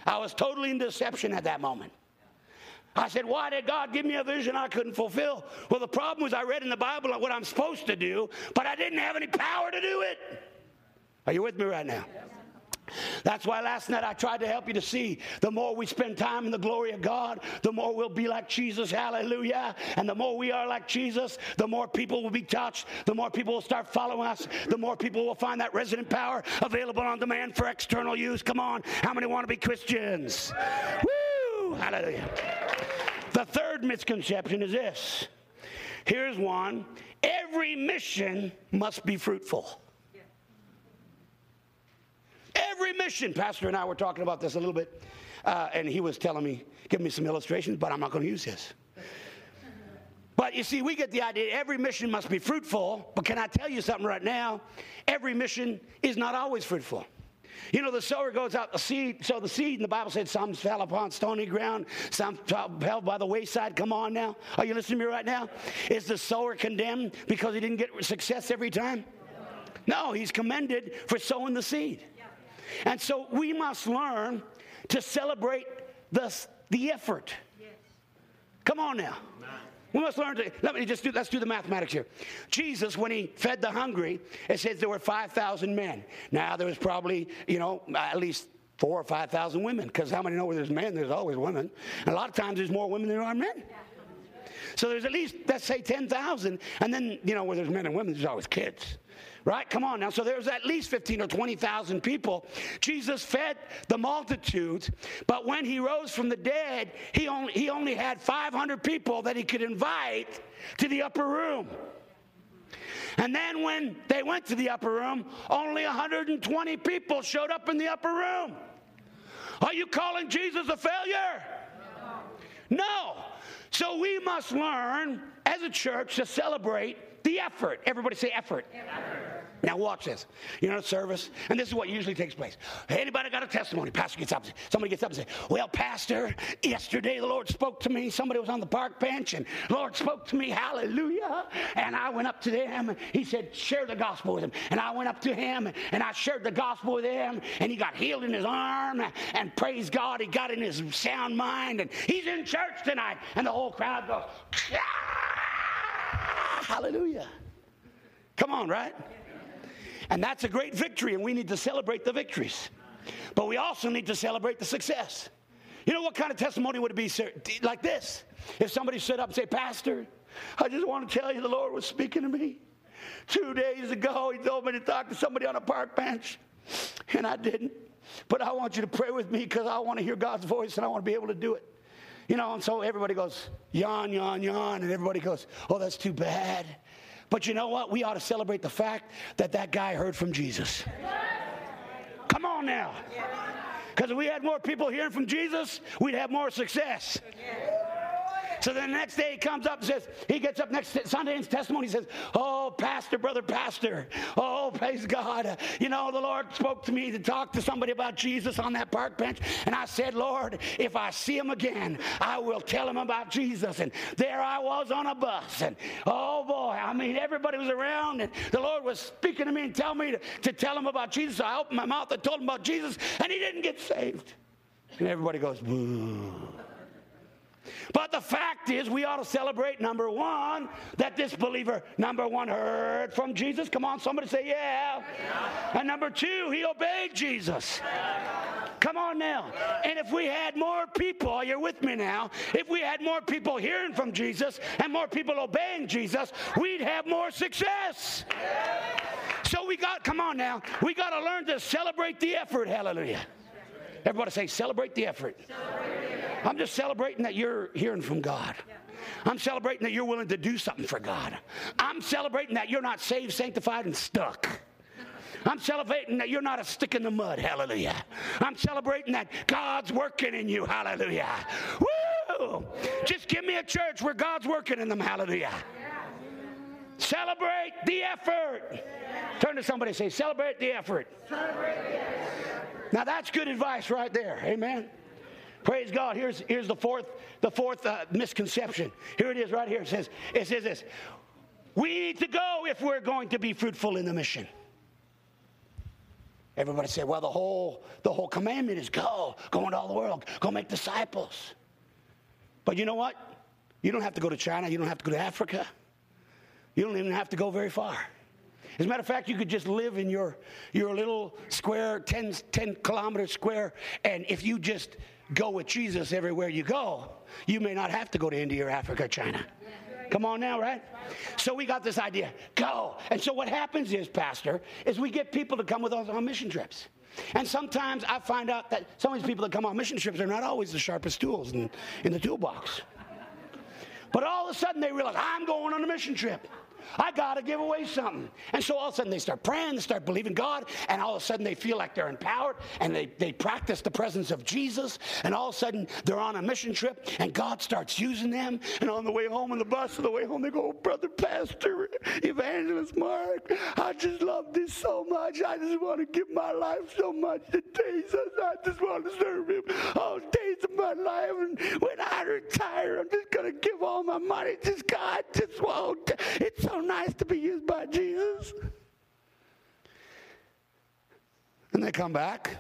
I was totally in deception at that moment. I said, Why did God give me a vision I couldn't fulfill? Well, the problem was I read in the Bible what I'm supposed to do, but I didn't have any power to do it. Are you with me right now? That's why last night I tried to help you to see the more we spend time in the glory of God, the more we'll be like Jesus. Hallelujah. And the more we are like Jesus, the more people will be touched, the more people will start following us, the more people will find that resident power available on demand for external use. Come on. How many want to be Christians? Woo! Hallelujah. The third misconception is this. Here's one every mission must be fruitful. Mission, Pastor and I were talking about this a little bit, uh, and he was telling me, giving me some illustrations, but I'm not going to use this. But you see, we get the idea every mission must be fruitful, but can I tell you something right now? Every mission is not always fruitful. You know, the sower goes out the seed, so the seed, and the Bible said some fell upon stony ground, some fell by the wayside. Come on now. Are you listening to me right now? Is the sower condemned because he didn't get success every time? No, he's commended for sowing the seed. And so we must learn to celebrate the, the effort. Yes. Come on now. We must learn to, let me just do, let's do the mathematics here. Jesus, when he fed the hungry, it says there were 5,000 men. Now, there was probably, you know, at least four or 5,000 women, because how many know where there's men, there's always women. And a lot of times there's more women than there are men. So there's at least, let's say 10,000. And then, you know, where there's men and women, there's always kids. Right? Come on now. So there's at least 15 or 20,000 people. Jesus fed the multitudes, but when he rose from the dead, he only, he only had 500 people that he could invite to the upper room. And then when they went to the upper room, only 120 people showed up in the upper room. Are you calling Jesus a failure? No. So we must learn as a church to celebrate the effort. Everybody say effort. effort. Now watch this. You know, service, and this is what usually takes place. Anybody got a testimony? Pastor gets up. Somebody gets up and says, "Well, Pastor, yesterday the Lord spoke to me. Somebody was on the park bench, and Lord spoke to me. Hallelujah! And I went up to them, and He said, share the gospel with him. And I went up to him, and I shared the gospel with him, and he got healed in his arm, and praise God, he got in his sound mind, and he's in church tonight. And the whole crowd goes, ah! Hallelujah! Come on, right? And that's a great victory, and we need to celebrate the victories. But we also need to celebrate the success. You know what kind of testimony would it be sir, like this? If somebody stood up and said, Pastor, I just want to tell you the Lord was speaking to me. Two days ago, he told me to talk to somebody on a park bench, and I didn't. But I want you to pray with me because I want to hear God's voice and I want to be able to do it. You know, and so everybody goes, yawn, yawn, yawn, and everybody goes, oh, that's too bad. But you know what? We ought to celebrate the fact that that guy heard from Jesus. Come on now. Because if we had more people hearing from Jesus, we'd have more success. So the next day he comes up and says, he gets up next Sunday his testimony, he says, Oh, Pastor, brother, Pastor, oh, praise God. You know, the Lord spoke to me to talk to somebody about Jesus on that park bench. And I said, Lord, if I see him again, I will tell him about Jesus. And there I was on a bus. And oh boy, I mean, everybody was around, and the Lord was speaking to me and telling me to, to tell him about Jesus. So I opened my mouth and told him about Jesus, and he didn't get saved. And everybody goes, boo. But the fact is, we ought to celebrate number one, that this believer, number one, heard from Jesus. Come on, somebody say, yeah. yeah. And number two, he obeyed Jesus. Yeah. Come on now. And if we had more people, you're with me now, if we had more people hearing from Jesus and more people obeying Jesus, we'd have more success. Yeah. So we got, come on now, we got to learn to celebrate the effort. Hallelujah. Everybody say, celebrate the effort. Celebrate the effort. I'm just celebrating that you're hearing from God. I'm celebrating that you're willing to do something for God. I'm celebrating that you're not saved, sanctified, and stuck. I'm celebrating that you're not a stick in the mud. Hallelujah. I'm celebrating that God's working in you. Hallelujah. Woo! Just give me a church where God's working in them. Hallelujah. Celebrate the effort. Turn to somebody and say, Celebrate the effort. Celebrate the effort. Now that's good advice right there. Amen. Praise God. Here's, here's the fourth, the fourth uh, misconception. Here it is right here. It says, it says this. We need to go if we're going to be fruitful in the mission. Everybody say, well, the whole, the whole commandment is go, go into all the world, go make disciples. But you know what? You don't have to go to China. You don't have to go to Africa. You don't even have to go very far. As a matter of fact, you could just live in your, your little square, 10, 10 kilometer square, and if you just go with Jesus everywhere you go, you may not have to go to India or Africa or China. Come on now, right? So we got this idea go. And so what happens is, Pastor, is we get people to come with us on mission trips. And sometimes I find out that some of these people that come on mission trips are not always the sharpest tools in, in the toolbox. But all of a sudden they realize, I'm going on a mission trip. I got to give away something. And so all of a sudden they start praying, they start believing God, and all of a sudden they feel like they're empowered and they, they practice the presence of Jesus. And all of a sudden they're on a mission trip and God starts using them. And on the way home, on the bus, on the way home, they go, oh, Brother Pastor, Evangelist Mark, I just love this so much. I just want to give my life so much to Jesus. I just want to serve Him all days of my life. And when I retire, I'm just going to give all my money. to God, just won't. It's so nice to be used by Jesus. And they come back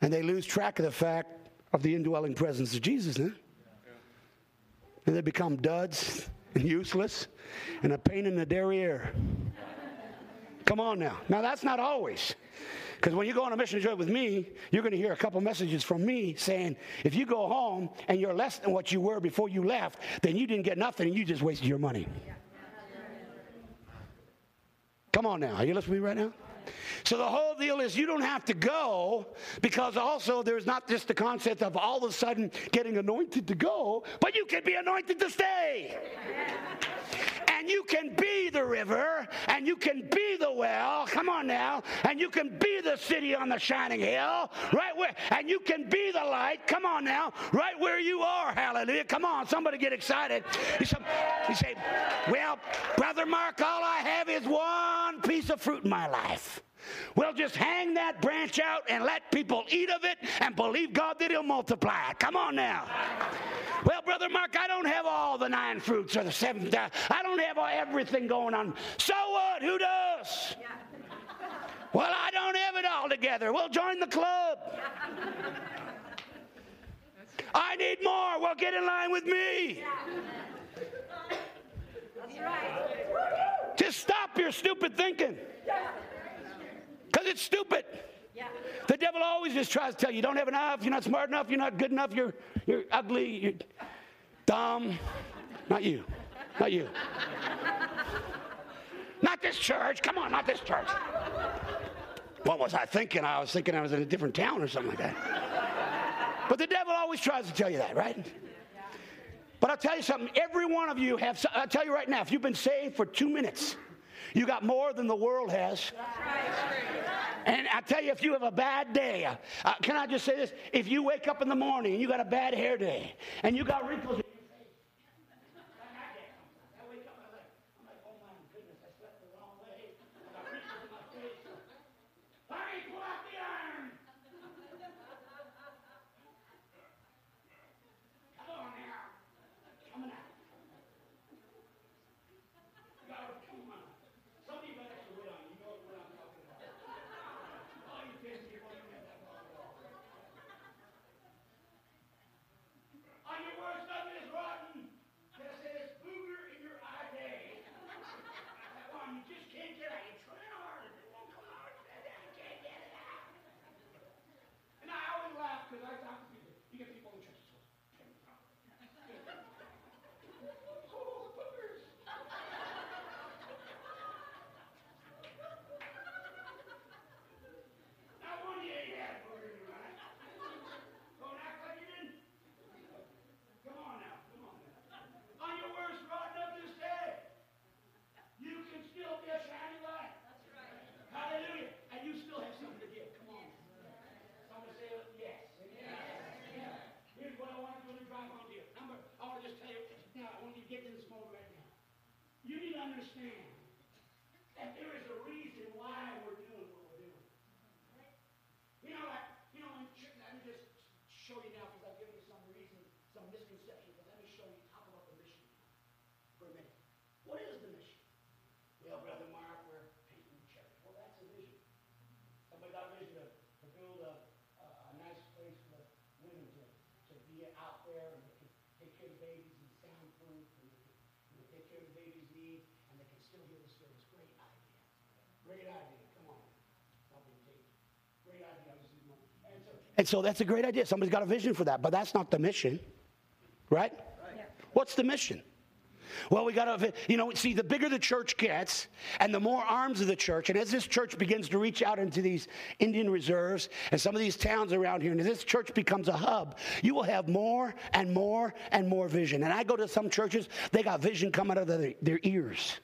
and they lose track of the fact of the indwelling presence of Jesus. Huh? And they become duds and useless and a pain in the derriere. Come on now. Now, that's not always. Because when you go on a mission trip with me, you're going to hear a couple messages from me saying, if you go home and you're less than what you were before you left, then you didn't get nothing and you just wasted your money. Come on now. Are you listening to me right now? So the whole deal is you don't have to go because also there's not just the concept of all of a sudden getting anointed to go, but you can be anointed to stay and you can be the river, and you can be the well. Come on now. And you can be the city on the shining hill, right where, and you can be the light. Come on now, right where you are. Hallelujah. Come on, somebody get excited. You say, well, Brother Mark, all I have is one piece of fruit in my life. Well, just hang that branch out and let people eat of it and believe God that He'll multiply it. Come on now. Well, Brother Mark, I don't have all the nine fruits or the seven. I don't have everything going on. So what? Who does? Well, I don't have it all together. Well, join the club. I need more. Well, get in line with me. That's right. Just stop your stupid thinking. Because it's stupid. Yeah. The devil always just tries to tell you, you don't have enough, you're not smart enough, you're not good enough, you're, you're ugly, you're dumb. Not you. Not you. not this church. Come on, not this church. What was I thinking? I was thinking I was in a different town or something like that. But the devil always tries to tell you that, right? But I'll tell you something. Every one of you have, I'll tell you right now, if you've been saved for two minutes, you got more than the world has. And I tell you, if you have a bad day, uh, can I just say this? If you wake up in the morning and you got a bad hair day and you got wrinkles Great idea. Come on. Great idea. And so, and so that's a great idea. Somebody's got a vision for that, but that's not the mission, right? right. What's the mission? Well, we got to, you know, see, the bigger the church gets and the more arms of the church, and as this church begins to reach out into these Indian reserves and some of these towns around here, and as this church becomes a hub, you will have more and more and more vision. And I go to some churches, they got vision coming out of their, their ears.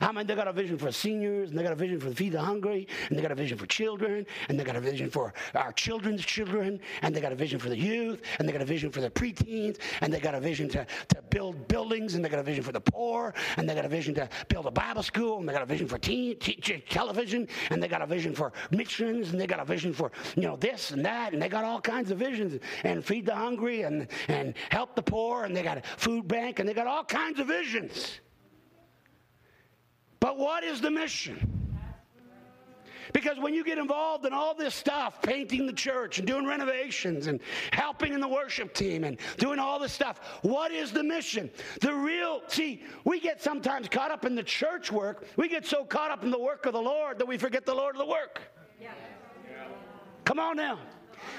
I mean, they got a vision for seniors, and they got a vision for feed the hungry, and they got a vision for children, and they got a vision for our children's children, and they got a vision for the youth, and they got a vision for the preteens, and they got a vision to, to build buildings, and they got a vision for the poor, and they got a vision to build a Bible school, and they got a vision for teen, t- television, and they got a vision for missions, and they got a vision for you know this and that, and they got all kinds of visions, and feed the hungry, and and help the poor, and they got a food bank, and they got all kinds of visions. But what is the mission? Because when you get involved in all this stuff, painting the church and doing renovations and helping in the worship team and doing all this stuff, what is the mission? The real, see, we get sometimes caught up in the church work. We get so caught up in the work of the Lord that we forget the Lord of the work. Yeah. Come on now.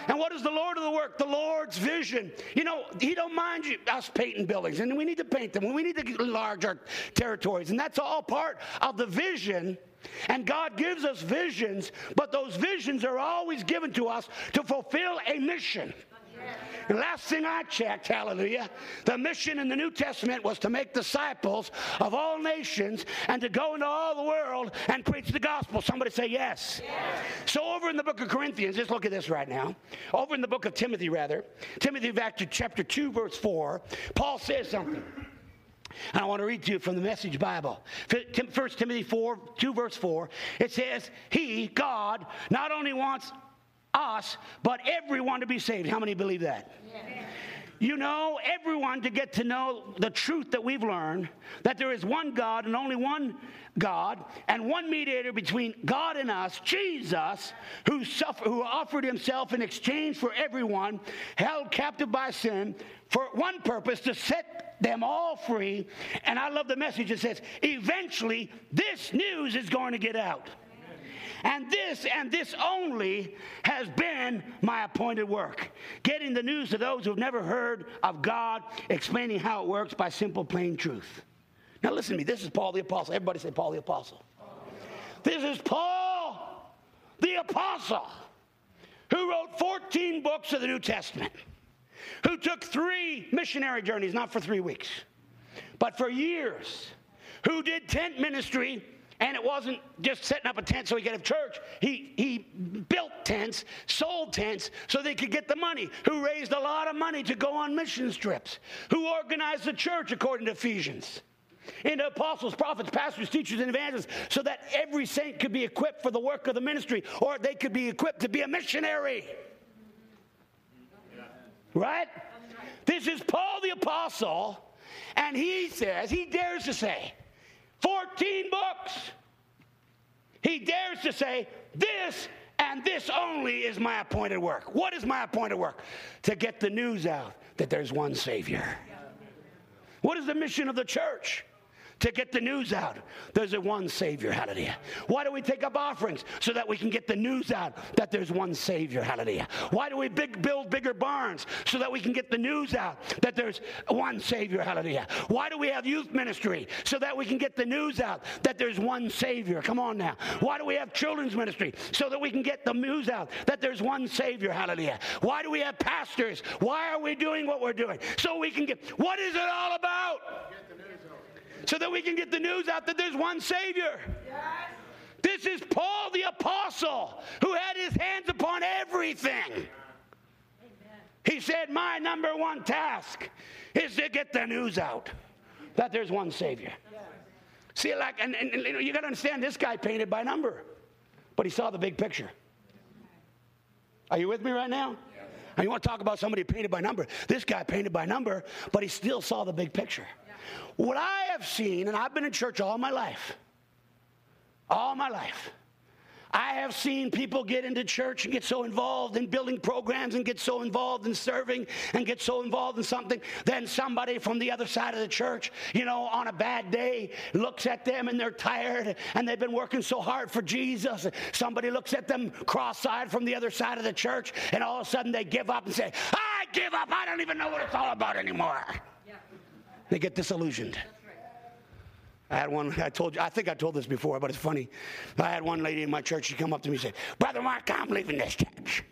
And what is the Lord of the work? The Lord's vision. You know, He don't mind you, us painting buildings, and we need to paint them. We need to enlarge our territories, and that's all part of the vision. And God gives us visions, but those visions are always given to us to fulfill a mission. And last thing I checked, hallelujah, the mission in the New Testament was to make disciples of all nations and to go into all the world and preach the gospel. Somebody say yes. yes. So over in the book of Corinthians, just look at this right now. Over in the book of Timothy, rather, Timothy chapter 2, verse 4, Paul says something. And I want to read to you from the Message Bible. 1 Timothy 4, 2 verse 4. It says, He, God, not only wants us, but everyone to be saved. How many believe that? Yeah. You know, everyone to get to know the truth that we've learned that there is one God and only one God and one mediator between God and us, Jesus, who, suffered, who offered himself in exchange for everyone held captive by sin for one purpose to set them all free. And I love the message that says, eventually, this news is going to get out. And this and this only has been my appointed work. Getting the news to those who've never heard of God, explaining how it works by simple, plain truth. Now, listen to me. This is Paul the Apostle. Everybody say Paul the Apostle. This is Paul the Apostle who wrote 14 books of the New Testament, who took three missionary journeys, not for three weeks, but for years, who did tent ministry And it wasn't just setting up a tent so he could have church. He, he built tents, sold tents so they could get the money. Who raised a lot of money to go on mission trips. Who organized the church according to Ephesians. Into apostles, prophets, pastors, teachers, and evangelists so that every saint could be equipped for the work of the ministry or they could be equipped to be a missionary. Right? This is Paul the Apostle, and he says, he dares to say, 14 books. He dares to say, This and this only is my appointed work. What is my appointed work? To get the news out that there's one Savior. What is the mission of the church? To get the news out. There's a one Savior, hallelujah. Why do we take up offerings? So that we can get the news out that there's one Savior, hallelujah. Why do we big, build bigger barns? So that we can get the news out that there's one Savior, hallelujah. Why do we have youth ministry? So that we can get the news out that there's one Savior. Come on now. Why do we have children's ministry? So that we can get the news out that there's one Savior, hallelujah. Why do we have pastors? Why are we doing what we're doing? So we can get, what is it all about? So that we can get the news out that there's one Savior. Yes. This is Paul the Apostle who had his hands upon everything. Amen. He said, My number one task is to get the news out that there's one Savior. Yes. See, like, and, and, and you got to understand this guy painted by number, but he saw the big picture. Are you with me right now? And you want to talk about somebody painted by number? This guy painted by number, but he still saw the big picture. What I have seen, and I've been in church all my life, all my life, I have seen people get into church and get so involved in building programs and get so involved in serving and get so involved in something. Then somebody from the other side of the church, you know, on a bad day, looks at them and they're tired and they've been working so hard for Jesus. Somebody looks at them cross eyed from the other side of the church and all of a sudden they give up and say, I give up. I don't even know what it's all about anymore. They get disillusioned. I had one, I told you, I think I told this before, but it's funny. I had one lady in my church, she come up to me and say, Brother Mark, I'm leaving this church.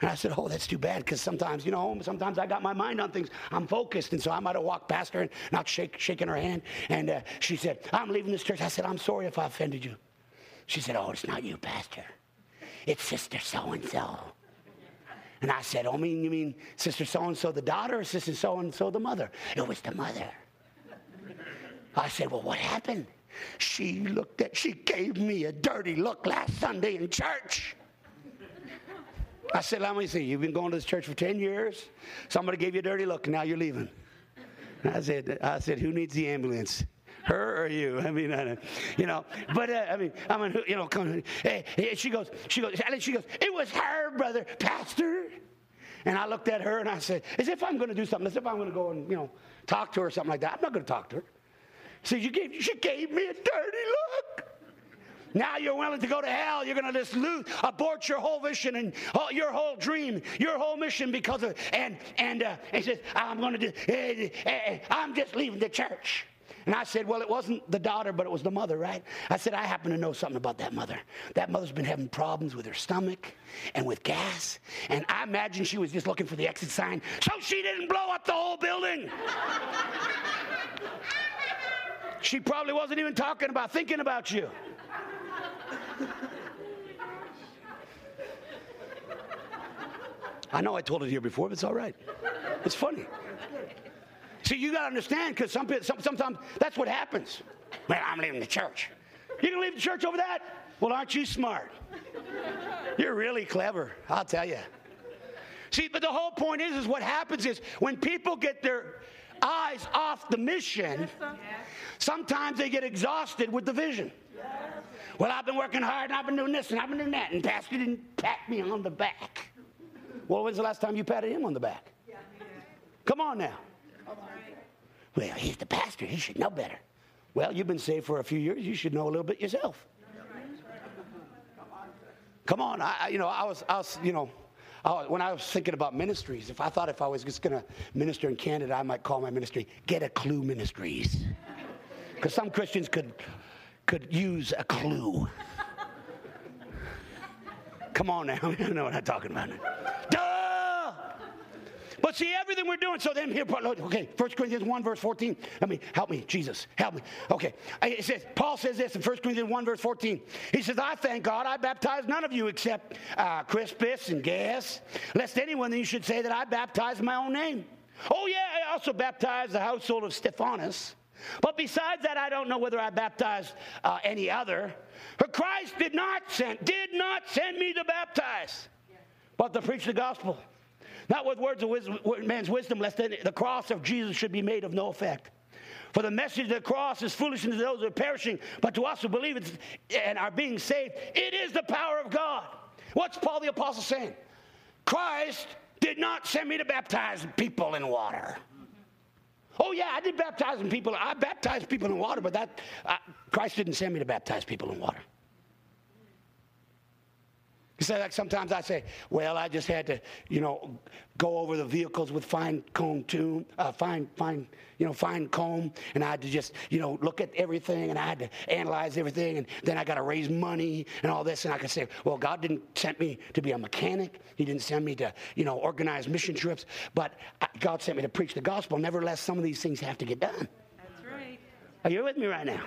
And I said, Oh, that's too bad, because sometimes, you know, sometimes I got my mind on things. I'm focused. And so I might have walked past her and not shake, shaking her hand. And uh, she said, I'm leaving this church. I said, I'm sorry if I offended you. She said, Oh, it's not you, Pastor. It's Sister so and so. And I said, Oh, mean, you mean Sister so and so the daughter or Sister so and so the mother? It was the mother. I said, Well, what happened? She looked at, she gave me a dirty look last Sunday in church. I said, Let me see, you've been going to this church for 10 years. Somebody gave you a dirty look, and now you're leaving. I said, I said, Who needs the ambulance? Her or you? I mean, I you know, but uh, I mean, I mean, you know, come, hey, hey, she goes, she goes, and then she goes, it was her, brother, pastor. And I looked at her and I said, as if I'm going to do something, as if I'm going to go and, you know, talk to her or something like that. I'm not going to talk to her. So you gave, she gave me a dirty look. Now you're willing to go to hell. You're going to just lose, abort your whole vision and your whole dream, your whole mission because of. And and uh, he says, "I'm going to do. Uh, uh, I'm just leaving the church." And I said, Well, it wasn't the daughter, but it was the mother, right? I said, I happen to know something about that mother. That mother's been having problems with her stomach and with gas. And I imagine she was just looking for the exit sign so she didn't blow up the whole building. she probably wasn't even talking about, thinking about you. I know I told it here before, but it's all right. It's funny. See, you got to understand because some, some, sometimes that's what happens. Man, I'm leaving the church. You can leave the church over that? Well, aren't you smart? You're really clever, I'll tell you. See, but the whole point is, is what happens is when people get their eyes off the mission, sometimes they get exhausted with the vision. Well, I've been working hard and I've been doing this and I've been doing that, and Pastor didn't pat me on the back. Well, when's the last time you patted him on the back? Come on now. Well, he's the pastor. He should know better. Well, you've been saved for a few years. You should know a little bit yourself. Come on. I, you know, I was, I was, you know, I, when I was thinking about ministries, if I thought if I was just going to minister in Canada, I might call my ministry Get a Clue Ministries. Because some Christians could, could use a clue. Come on now. <laughs> you know what I'm talking about. Duh! But see, everything we're doing, so then here, okay, 1 Corinthians 1, verse 14. Let me, help me, Jesus, help me. Okay, it says, Paul says this in 1 Corinthians 1, verse 14. He says, I thank God I baptized none of you except uh, Crispus and Gaius, lest anyone you should say that I baptized my own name. Oh, yeah, I also baptized the household of Stephanas. But besides that, I don't know whether I baptized uh, any other. For Christ did not send, did not send me to baptize, but to preach the gospel. Not with words of wisdom, man's wisdom, lest the cross of Jesus should be made of no effect. For the message of the cross is foolishness to those who are perishing, but to us who believe it and are being saved, it is the power of God. What's Paul the Apostle saying? Christ did not send me to baptize people in water. Oh, yeah, I did baptize people. I baptized people in water, but that uh, Christ didn't send me to baptize people in water. You say like sometimes I say, well, I just had to, you know, go over the vehicles with fine comb tune, uh, fine, fine, you know, fine comb, and I had to just, you know, look at everything, and I had to analyze everything, and then I got to raise money and all this, and I could say, well, God didn't send me to be a mechanic. He didn't send me to, you know, organize mission trips, but God sent me to preach the gospel. Nevertheless, some of these things have to get done. That's right. Are you with me right now?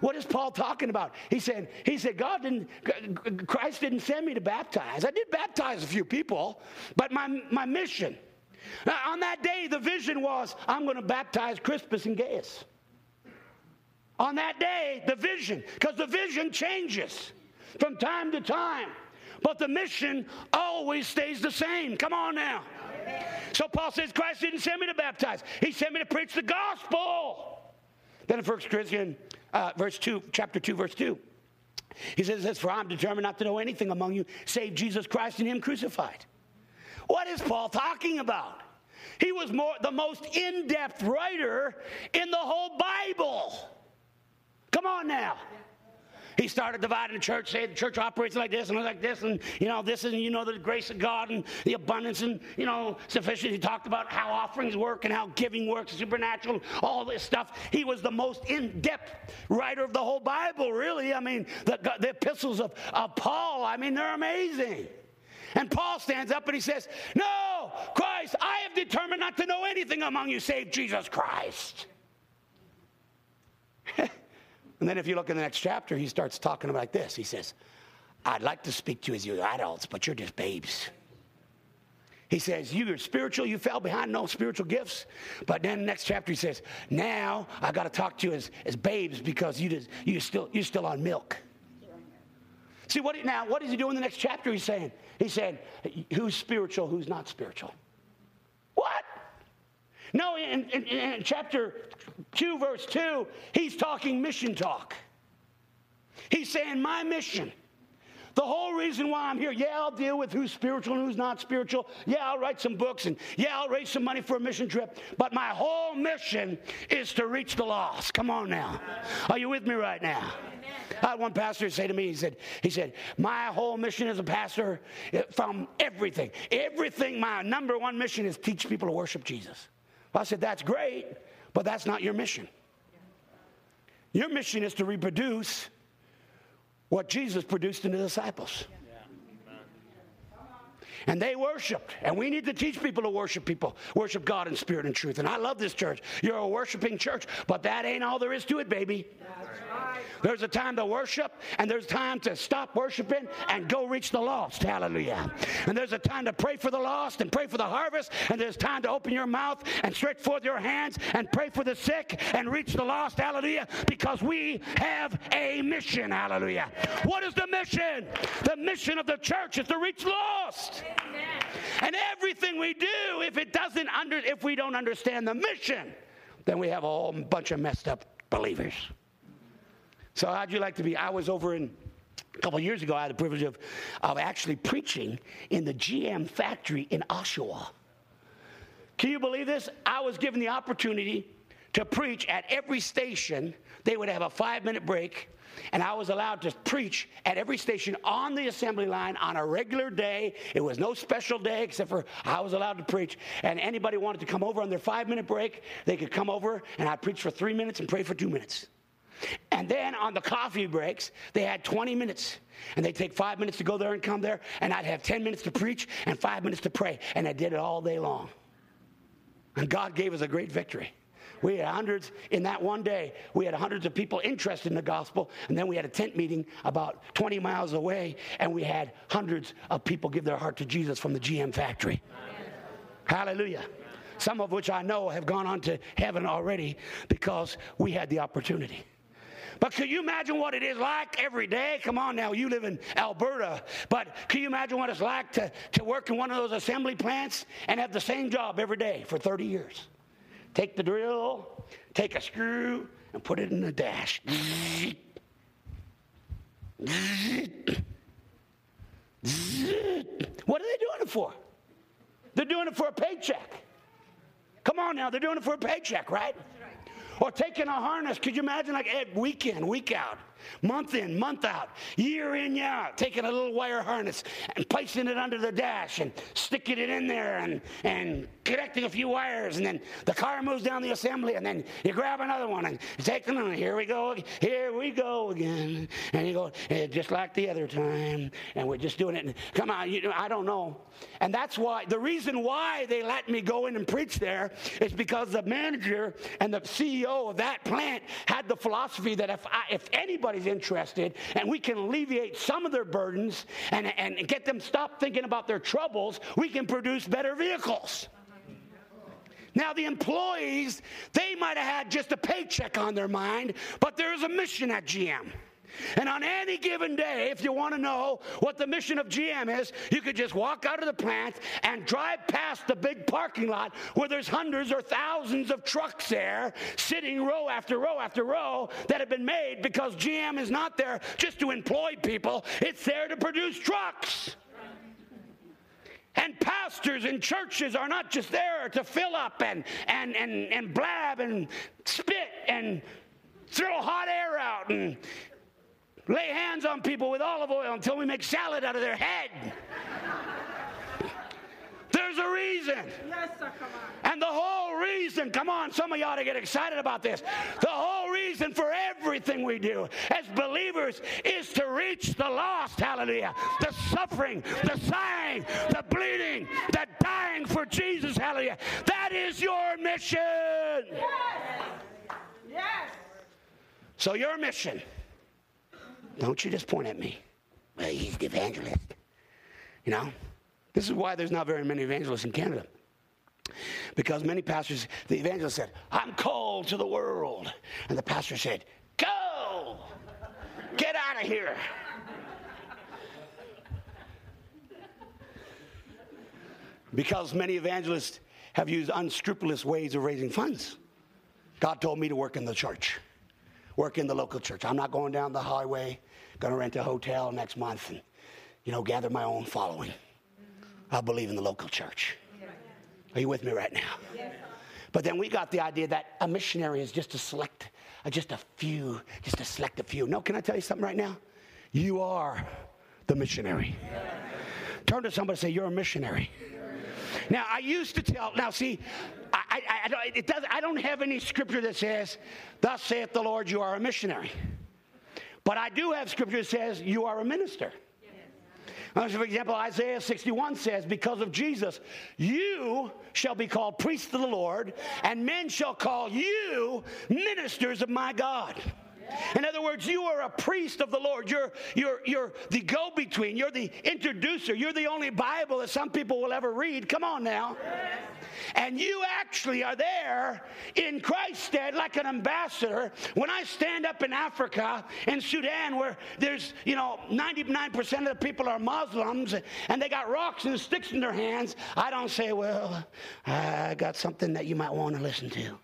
What is Paul talking about? He said, he said, God didn't, Christ didn't send me to baptize. I did baptize a few people, but my, my mission, now, on that day, the vision was, I'm going to baptize Crispus and Gaius. On that day, the vision, because the vision changes from time to time, but the mission always stays the same. Come on now. So Paul says, Christ didn't send me to baptize. He sent me to preach the gospel. Then in 1 Corinthians uh, verse 2, chapter 2, verse 2. He says this, For I'm determined not to know anything among you save Jesus Christ and Him crucified. What is Paul talking about? He was more, the most in depth writer in the whole Bible. Come on now. He started dividing the church, saying the church operates like this and like this, and you know, this is, you know, the grace of God and the abundance and, you know, sufficient. He talked about how offerings work and how giving works, supernatural, all this stuff. He was the most in depth writer of the whole Bible, really. I mean, the, the epistles of, of Paul, I mean, they're amazing. And Paul stands up and he says, No, Christ, I have determined not to know anything among you save Jesus Christ. <laughs> And then if you look in the next chapter, he starts talking like this. He says, I'd like to speak to you as you adults, but you're just babes. He says, You are spiritual, you fell behind no spiritual gifts. But then the next chapter he says, Now I got to talk to you as, as babes because you just, you still, you're still on milk. See, what now, what does he do in the next chapter? He's saying, He's saying, Who's spiritual, who's not spiritual? No, in, in, in, chapter 2, verse 2, he's talking mission talk. He's saying, My mission. The whole reason why I'm here, yeah, I'll deal with who's spiritual and who's not spiritual. Yeah, I'll write some books and yeah, I'll raise some money for a mission trip. But my whole mission is to reach the lost. Come on now. Are you with me right now? I had one pastor say to me, he said, he said, my whole mission as a pastor from everything, everything, my number one mission is teach people to worship Jesus. I said, That's great, but that's not your mission. Your mission is to reproduce what Jesus produced in the disciples. And they worshiped. And we need to teach people to worship people, worship God in spirit and truth. And I love this church. You're a worshiping church, but that ain't all there is to it, baby. There's a time to worship, and there's time to stop worshiping and go reach the lost. Hallelujah. And there's a time to pray for the lost and pray for the harvest, and there's time to open your mouth and stretch forth your hands and pray for the sick and reach the lost. Hallelujah. Because we have a mission. Hallelujah. What is the mission? The mission of the church is to reach lost. And everything we do, if it doesn't under, if we don't understand the mission, then we have a whole bunch of messed up believers. So how'd you like to be? I was over in a couple years ago. I had the privilege of, of actually preaching in the GM factory in Oshawa. Can you believe this? I was given the opportunity to preach at every station. They would have a five minute break, and I was allowed to preach at every station on the assembly line on a regular day. It was no special day except for I was allowed to preach. And anybody wanted to come over on their five minute break, they could come over, and I'd preach for three minutes and pray for two minutes. And then on the coffee breaks, they had 20 minutes. And they'd take five minutes to go there and come there. And I'd have 10 minutes to preach and five minutes to pray. And I did it all day long. And God gave us a great victory. We had hundreds in that one day. We had hundreds of people interested in the gospel. And then we had a tent meeting about 20 miles away, and we had hundreds of people give their heart to Jesus from the GM factory. Amen. Hallelujah. Some of which I know have gone on to heaven already because we had the opportunity. But can you imagine what it is like every day? Come on now, you live in Alberta. But can you imagine what it's like to, to work in one of those assembly plants and have the same job every day for 30 years? Take the drill, take a screw, and put it in the dash. What are they doing it for? They're doing it for a paycheck. Come on now, they're doing it for a paycheck, right? Or taking a harness, could you imagine like week in, week out, month in, month out, year in, year out, taking a little wire harness and placing it under the dash and sticking it in there and, and connecting a few wires, and then the car moves down the assembly, and then you grab another one and take them, here we go, here we go again. And you go, eh, just like the other time, and we're just doing it. And come on, you I don't know. And that's why, the reason why they let me go in and preach there is because the manager and the CEO of that plant had the philosophy that if, I, if anybody's interested and we can alleviate some of their burdens and, and get them stop thinking about their troubles, we can produce better vehicles. Now, the employees, they might have had just a paycheck on their mind, but there's a mission at GM. And on any given day, if you want to know what the mission of GM is, you could just walk out of the plant and drive past the big parking lot where there's hundreds or thousands of trucks there sitting row after row after row that have been made because GM is not there just to employ people, it's there to produce trucks. And pastors and churches are not just there to fill up and, and, and, and blab and spit and throw hot air out and lay hands on people with olive oil until we make salad out of their head. There's a reason. Yes, sir, come on. And the whole reason, come on, some of you ought to get excited about this. The whole reason for everything we do as believers is to reach the lost, hallelujah. The suffering, the sighing, the bleeding, the dying for Jesus, hallelujah. That is your mission. Yes. Yes. So, your mission, don't you just point at me. Well, he's the evangelist. You know? This is why there's not very many evangelists in Canada. Because many pastors, the evangelist said, I'm called to the world. And the pastor said, Go! Get out of here. because many evangelists have used unscrupulous ways of raising funds. God told me to work in the church, work in the local church. I'm not going down the highway, going to rent a hotel next month and, you know, gather my own following. I believe in the local church. Are you with me right now? But then we got the idea that a missionary is just a select, uh, just a few, just a select a few. No, can I tell you something right now? You are the missionary. Turn to somebody and say, You're a missionary. Now, I used to tell, now see, I, I, I, don't, it does, I don't have any scripture that says, Thus saith the Lord, you are a missionary. But I do have scripture that says, You are a minister. Uh, for example, Isaiah 61 says, Because of Jesus, you shall be called priests of the Lord, and men shall call you ministers of my God. In other words, you are a priest of the Lord. You're, you're, you're the go between. You're the introducer. You're the only Bible that some people will ever read. Come on now. And you actually are there in Christ's stead like an ambassador. When I stand up in Africa, in Sudan, where there's, you know, 99% of the people are Muslims and they got rocks and sticks in their hands, I don't say, well, I got something that you might want to listen to.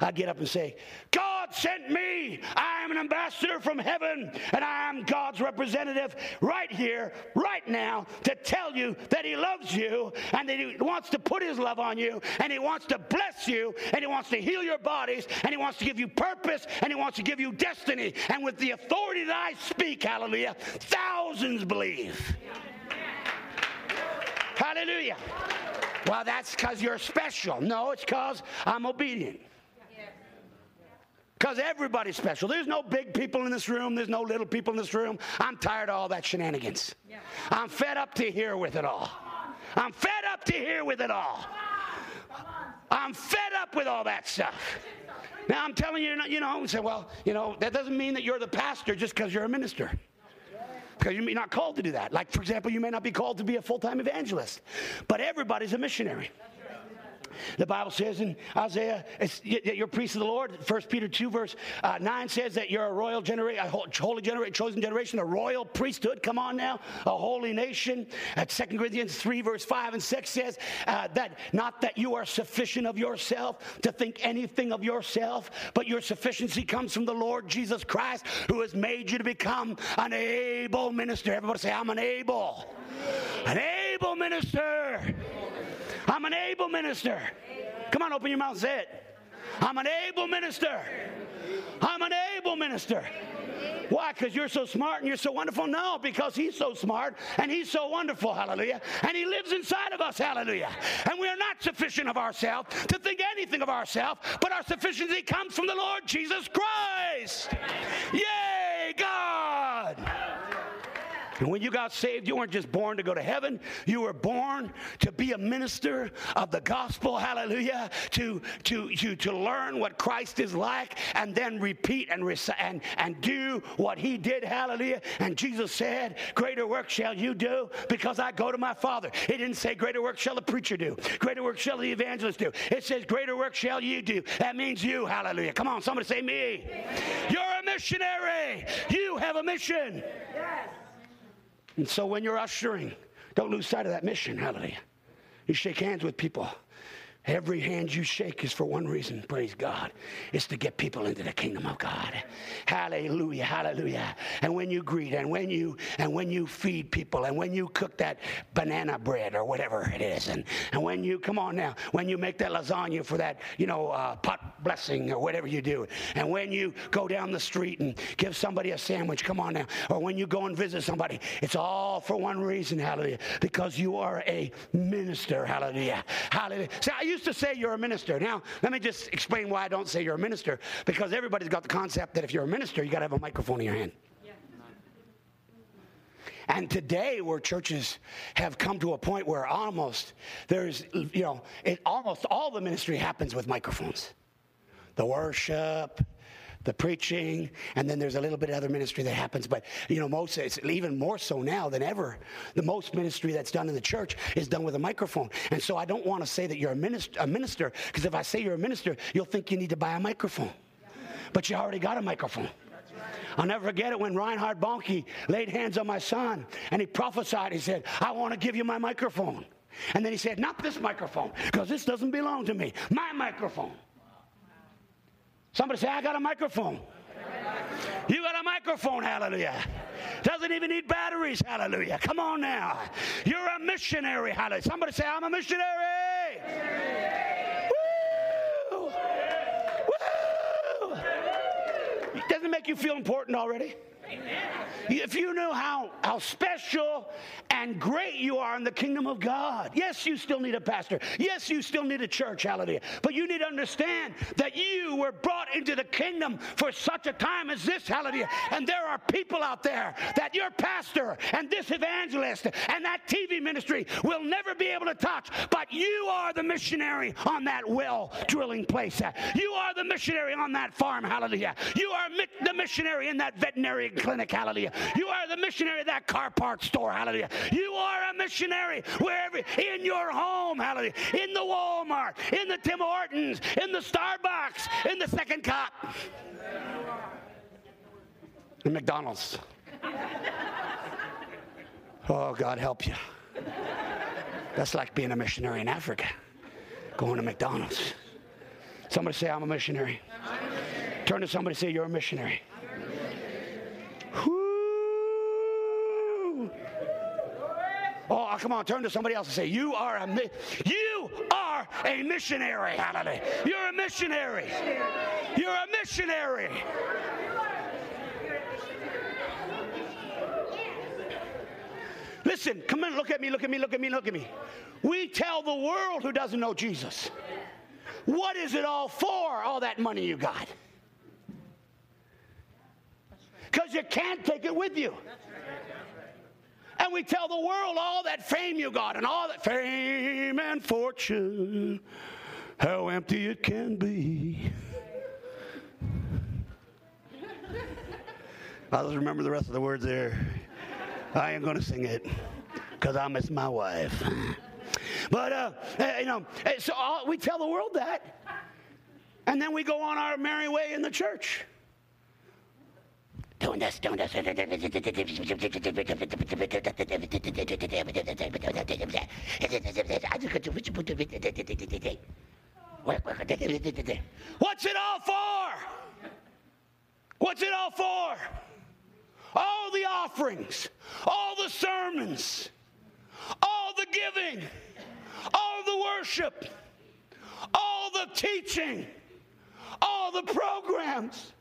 I get up and say, God sent me. I am an ambassador from heaven, and I am God's representative right here, right now, to tell you that He loves you and that He wants to put His love on you, and He wants to bless you, and He wants to heal your bodies, and He wants to give you purpose, and He wants to give you destiny. And with the authority that I speak, hallelujah, thousands believe. Hallelujah. Well, that's because you're special. No, it's because I'm obedient. Because everybody's special. There's no big people in this room. There's no little people in this room. I'm tired of all that shenanigans. Yeah. I'm fed up to here with it all. I'm fed up to here with it all. I'm fed up with all that stuff. Now I'm telling you, you know, you say, well, you know, that doesn't mean that you're the pastor just because you're a minister. Because you're not called to do that. Like, for example, you may not be called to be a full time evangelist, but everybody's a missionary. The Bible says in Isaiah, you're priest of the Lord. 1 Peter 2, verse uh, 9 says that you're a royal generation, a holy generation, chosen generation, a royal priesthood. Come on now, a holy nation. At 2 Corinthians 3, verse 5 and 6 says uh, that not that you are sufficient of yourself to think anything of yourself, but your sufficiency comes from the Lord Jesus Christ, who has made you to become an able minister. Everybody say, I'm an able. An able minister. I'm an able minister. Come on, open your mouth and say it. I'm an able minister. I'm an able minister. Why? Because you're so smart and you're so wonderful? No, because He's so smart and He's so wonderful, hallelujah. And He lives inside of us, hallelujah. And we are not sufficient of ourselves to think anything of ourselves, but our sufficiency comes from the Lord Jesus Christ. Yay, God. And when you got saved, you weren't just born to go to heaven, you were born to be a minister of the gospel, hallelujah, to, to, to, to learn what Christ is like and then repeat and, and, and do what he did, hallelujah. And Jesus said, Greater work shall you do because I go to my Father. It didn't say, Greater work shall the preacher do, greater work shall the evangelist do. It says, Greater work shall you do. That means you, hallelujah. Come on, somebody say, Me. You're a missionary. You have a mission. Yes. And so when you're ushering, don't lose sight of that mission. Hallelujah. You shake hands with people. Every hand you shake is for one reason, praise God. It's to get people into the kingdom of God. Hallelujah, hallelujah. And when you greet and when you and when you feed people and when you cook that banana bread or whatever it is, and, and when you come on now, when you make that lasagna for that, you know, uh, pot blessing or whatever you do, and when you go down the street and give somebody a sandwich, come on now, or when you go and visit somebody, it's all for one reason, hallelujah, because you are a minister, hallelujah. Hallelujah. See, I used to say you're a minister. Now, let me just explain why I don't say you're a minister. Because everybody's got the concept that if you're a minister, you got to have a microphone in your hand. And today, where churches have come to a point where almost there's, you know, it, almost all the ministry happens with microphones. The worship, the preaching, and then there's a little bit of other ministry that happens. But you know, most it's even more so now than ever. The most ministry that's done in the church is done with a microphone. And so I don't want to say that you're a minister, a minister, because if I say you're a minister, you'll think you need to buy a microphone. But you already got a microphone. I'll never forget it when Reinhard Bonnke laid hands on my son and he prophesied. He said, I want to give you my microphone. And then he said, Not this microphone, because this doesn't belong to me. My microphone. Somebody say, I got a microphone. You got a microphone, hallelujah. Doesn't even need batteries, hallelujah. Come on now. You're a missionary, hallelujah. Somebody say, I'm a missionary. Woo! Woo! Doesn't make you feel important already? If you knew how, how special and great you are in the kingdom of God, yes, you still need a pastor. Yes, you still need a church, hallelujah. But you need to understand that you were brought into the kingdom for such a time as this, hallelujah. And there are people out there that your pastor and this evangelist and that TV ministry will never be able to touch. But you are the missionary on that well drilling place. You are the missionary on that farm, hallelujah. You are the missionary in that veterinary clinic, hallelujah. You are the missionary of that car parts store, hallelujah. You are a missionary wherever, in your home, hallelujah. In the Walmart, in the Tim Hortons, in the Starbucks, in the second cup. in McDonald's. Oh, God help you. That's like being a missionary in Africa, going to McDonald's. Somebody say, I'm a missionary. Turn to somebody say, You're a missionary. Oh, come on, turn to somebody else and say, "You are a mi- you are a missionary." Hallelujah! You're a missionary. You're a missionary. Listen, come on, look at me, look at me, look at me, look at me. We tell the world who doesn't know Jesus, what is it all for, all that money you got? Because you can't take it with you. And we tell the world all that fame you got and all that fame and fortune. how empty it can be. I'll just remember the rest of the words there. I ain't going to sing it because I miss my wife. But, uh, you know, so all, we tell the world that. And then we go on our merry way in the church. Doing this. What's it all for? What's it all for? All the offerings, all the sermons, all the giving, all the worship, all the teaching, all the programs,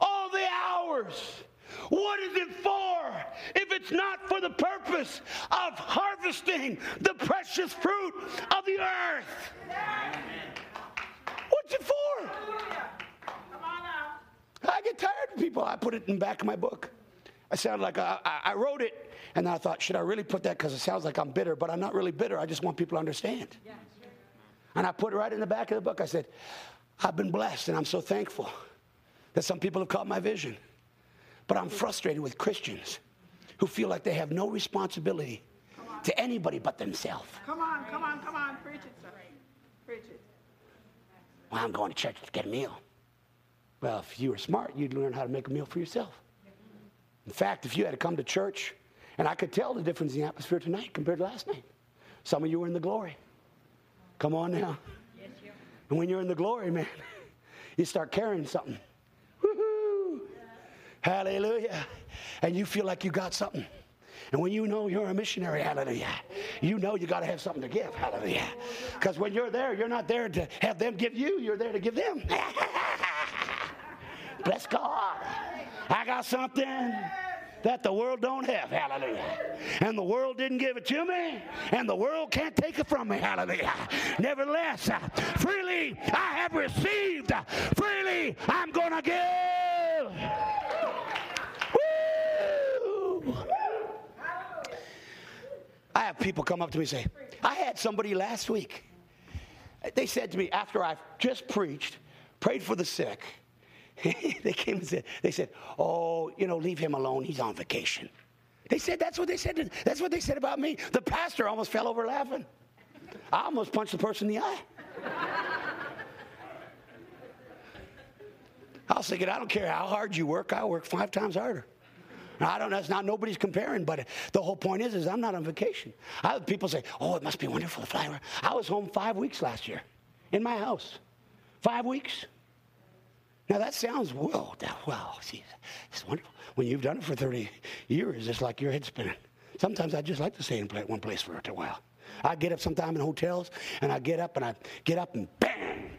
all the hours. What is it for if it's not for the purpose of harvesting the precious fruit of the earth? What's it for? I get tired of people. I put it in the back of my book. I sound like I, I, wrote it, and then I thought, should I really put that? Because it sounds like I'm bitter, but I'm not really bitter. I just want people to understand. And I put it right in the back of the book. I said, I've been blessed, and I'm so thankful that some people have caught my vision. But I'm frustrated with Christians who feel like they have no responsibility to anybody but themselves. Come on, come on, come on. Preach it, sir. Preach it. Well, I'm going to church to get a meal. Well, if you were smart, you'd learn how to make a meal for yourself. In fact, if you had to come to church, and I could tell the difference in the atmosphere tonight compared to last night. Some of you were in the glory. Come on now. Yes, and when you're in the glory, man, <laughs> you start carrying something. Hallelujah. And you feel like you got something. And when you know you're a missionary, hallelujah, you know you got to have something to give, hallelujah. Because when you're there, you're not there to have them give you, you're there to give them. <laughs> Bless God. I got something that the world don't have. Hallelujah. And the world didn't give it to me, and the world can't take it from me. Hallelujah. Nevertheless, freely I have received, freely I'm going to give. I have people come up to me and say, I had somebody last week. They said to me after I've just preached, prayed for the sick, <laughs> they came and said, they said, oh, you know, leave him alone. He's on vacation. They said that's what they said. That's what they said about me. The pastor almost fell over laughing. I almost punched the person in the eye. I was thinking, I don't care how hard you work, I work five times harder. I don't know, it's not nobody's comparing, but the whole point is, is I'm not on vacation. I, people say, oh, it must be wonderful to fly Around. I was home five weeks last year in my house. Five weeks. Now that sounds well, wow, see, it's wonderful. When you've done it for 30 years, it's like your head's spinning. Sometimes I just like to stay in one place for a while. I get up sometime in hotels, and I get up and I get up and bang,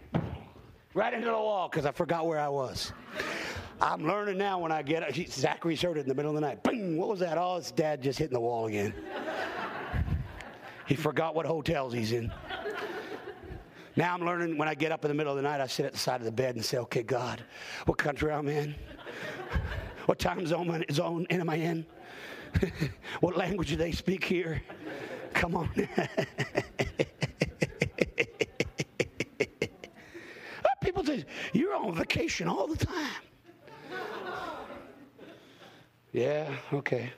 right into the wall because I forgot where I was. I'm learning now when I get up. Zachary's heard it in the middle of the night. Bing! What was that? Oh, his dad just hitting the wall again. he forgot what hotels he's in. Now I'm learning when I get up in the middle of the night, I sit at the side of the bed and say, okay, God, what country I'm in? What time zone am I in? <laughs> what language do they speak here? Come on. <laughs> People say, you're on vacation all the time. Yeah, okay.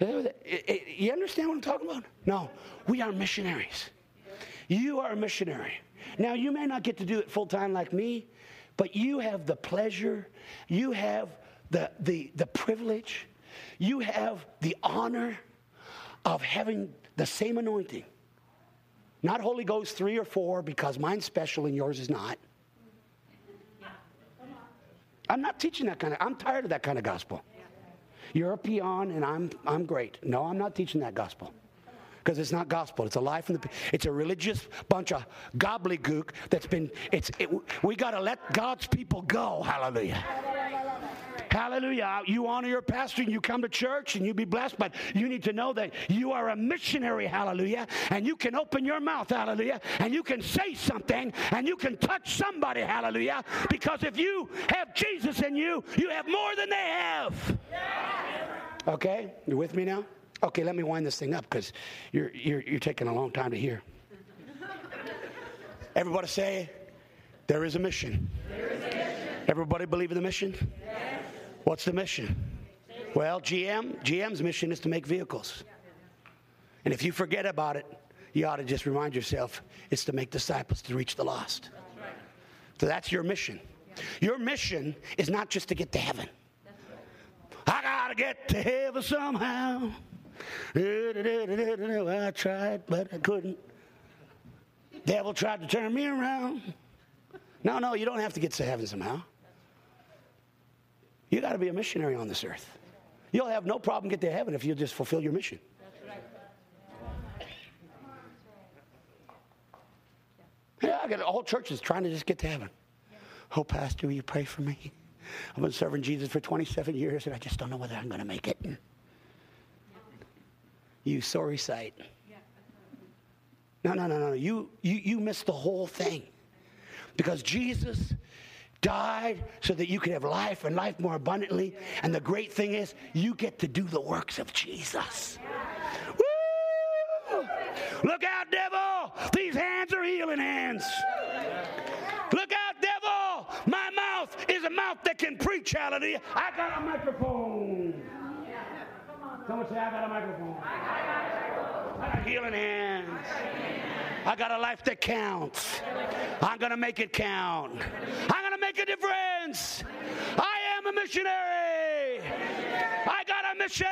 You understand what I'm talking about? No, we are missionaries. You are a missionary. Now, you may not get to do it full time like me, but you have the pleasure, you have the, the, the privilege, you have the honor of having the same anointing. Not Holy Ghost three or four because mine's special and yours is not. I'm not teaching that kind of, I'm tired of that kind of gospel. You're a peon and I'm, I'm great. No, I'm not teaching that gospel because it's not gospel. It's a lie from the. It's a religious bunch of gobbledygook that's been. It's. It, we got to let God's people go. Hallelujah. Hallelujah. Uh, you honor your pastor and you come to church and you be blessed, but you need to know that you are a missionary, hallelujah, and you can open your mouth, hallelujah, and you can say something and you can touch somebody, hallelujah, because if you have Jesus in you, you have more than they have. Okay? You with me now? Okay, let me wind this thing up because you're, you're, you're taking a long time to hear. <laughs> Everybody say, there is a mission. Everybody believe in the mission? Yes. What's the mission? Well, GM, GM's mission is to make vehicles. And if you forget about it, you ought to just remind yourself it's to make disciples to reach the lost. So that's your mission. Your mission is not just to get to heaven. I gotta get to heaven somehow. I tried, but I couldn't. Devil tried to turn me around. No, no, you don't have to get to heaven somehow. You got to be a missionary on this earth. You'll have no problem get to heaven if you just fulfill your mission. Yeah, I got a whole trying to just get to heaven. Oh, Pastor, will you pray for me? I've been serving Jesus for 27 years and I just don't know whether I'm going to make it. You sorry sight. No, no, no, no. You, you, you missed the whole thing. Because Jesus died so that you could have life and life more abundantly. And the great thing is, you get to do the works of Jesus. Woo! Look out, devil! These hands are healing hands. Look out, devil! My mouth is a mouth that can preach, hallelujah. I got a microphone. Someone say, I got a microphone. I got healing hands. I got a life that counts. I'm going to make it count. I'm going to make a difference. I am a missionary. I got a mission.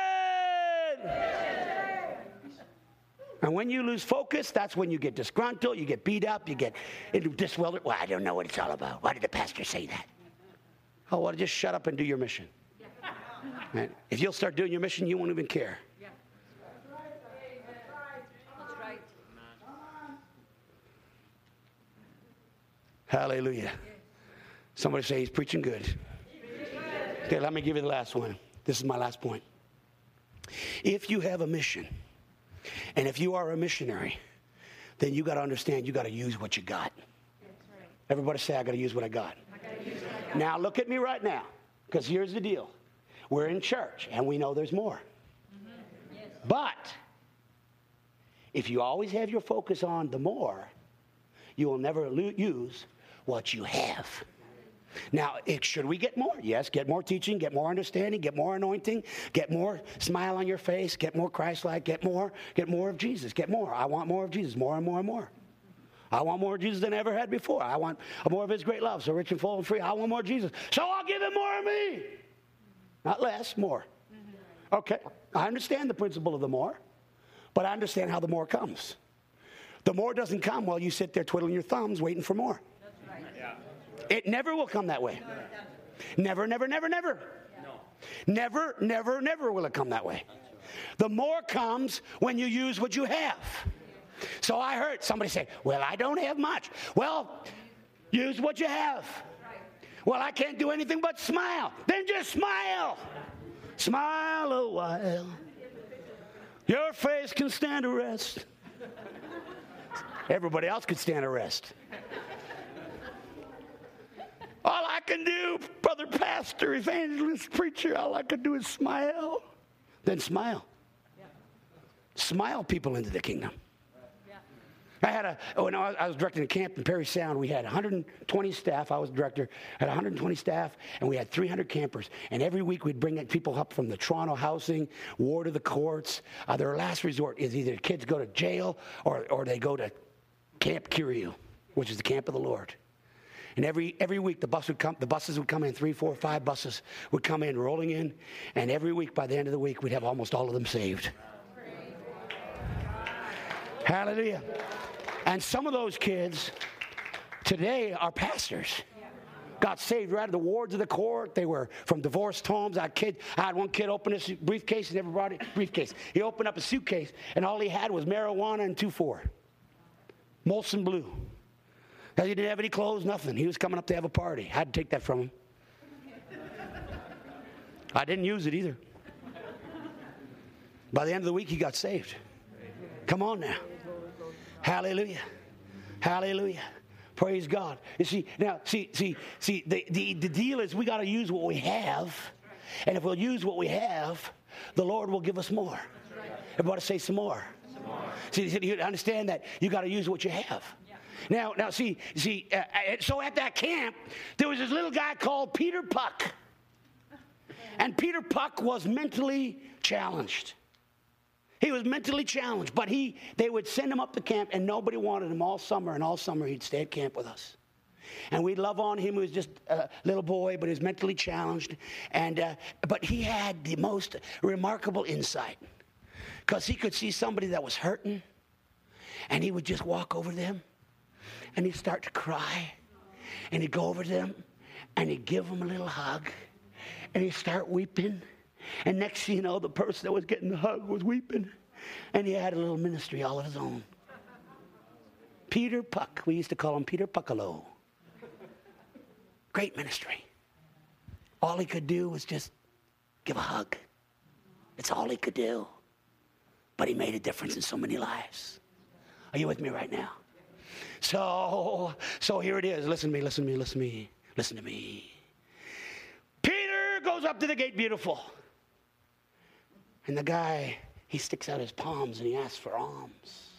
And when you lose focus, that's when you get disgruntled, you get beat up, you get disweltered. Well, I don't know what it's all about. Why did the pastor say that? Oh, well, just shut up and do your mission. And if you'll start doing your mission, you won't even care. Hallelujah. Somebody say he's preaching good. Okay, let me give you the last one. This is my last point. If you have a mission, and if you are a missionary, then you got to understand you got to use what you got. Everybody say, I got to use what I got. Now, look at me right now, because here's the deal we're in church, and we know there's more. But if you always have your focus on the more, you will never lo- use what you have. Now, it, should we get more? Yes, get more teaching, get more understanding, get more anointing, get more smile on your face, get more Christ-like, get more, get more of Jesus, get more. I want more of Jesus, more and more and more. I want more of Jesus than I ever had before. I want more of His great love, so rich and full and free. I want more Jesus, so I'll give Him more of me, not less, more. Okay, I understand the principle of the more, but I understand how the more comes. The more doesn't come while you sit there twiddling your thumbs waiting for more. It never will come that way. Never, never, never, never. Never, never, never will it come that way. The more comes when you use what you have. So I heard somebody say, Well, I don't have much. Well, use what you have. Well, I can't do anything but smile. Then just smile. Smile a while. Your face can stand a rest. Everybody else could stand a All I can do, brother pastor, evangelist, preacher, all I can do is smile. Then smile. Smile people into the kingdom. I had a, when I was directing a camp in Parry Sound, we had 120 staff. I was director, had 120 staff, and we had 300 campers. And every week we'd bring people up from the Toronto housing, ward of the courts. Uh, their last resort is either kids go to jail or, or they go to Camp Kiryu, which is the camp of the Lord. And every, every week the bus would come, the buses would come in, three, four, five buses would come in, rolling in. And every week, by the end of the week, we'd have almost all of them saved. Hallelujah. And some of those kids today are pastors. Got saved right out of the wards of the court. They were from divorced homes. I had, kid, I had one kid open his briefcase. He never brought a briefcase. He opened up a suitcase, and all he had was marijuana and 2-4. Molson Blue. He didn't have any clothes, nothing. He was coming up to have a party. I had to take that from him. I didn't use it either. By the end of the week, he got saved. Come on now. Hallelujah. Hallelujah. Praise God. You see, now, see, see, see, the, the, the deal is we got to use what we have. And if we'll use what we have, the Lord will give us more. Everybody say some more. Some more. See, you understand that you got to use what you have. Now, now, see, see. Uh, uh, so at that camp, there was this little guy called Peter Puck, and Peter Puck was mentally challenged. He was mentally challenged, but he they would send him up to camp, and nobody wanted him all summer. And all summer, he'd stay at camp with us. And we'd love on him. He was just a little boy, but he was mentally challenged. And uh, but he had the most remarkable insight because he could see somebody that was hurting, and he would just walk over them, and he'd start to cry, and he'd go over to them, and he'd give them a little hug, and he'd start weeping. And next thing you know, the person that was getting the hug was weeping, and he had a little ministry all of his own. Peter Puck, we used to call him Peter Puckalo. Great ministry. All he could do was just give a hug. It's all he could do. But he made a difference in so many lives. Are you with me right now? So, so here it is. Listen to me, listen to me, listen to me, listen to me. Peter goes up to the gate beautiful. And the guy, he sticks out his palms and he asks for alms.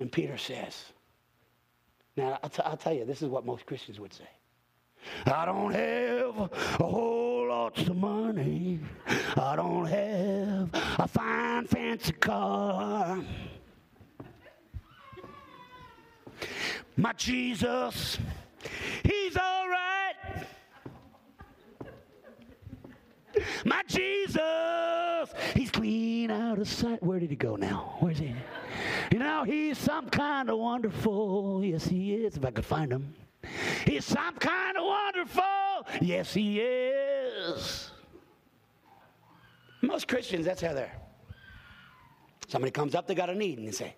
And Peter says, now, I'll, t- I'll tell you, this is what most Christians would say. I don't have a whole lot of money. I don't have a fine, fancy car. My Jesus, He's all right. My Jesus, He's clean out of sight. Where did He go now? Where's He? You know, he's some kind of wonderful. Yes, he is, if I could find him. He's some kind of wonderful. Yes, he is. Most Christians, that's how they're. Somebody comes up, they got a need, and they say,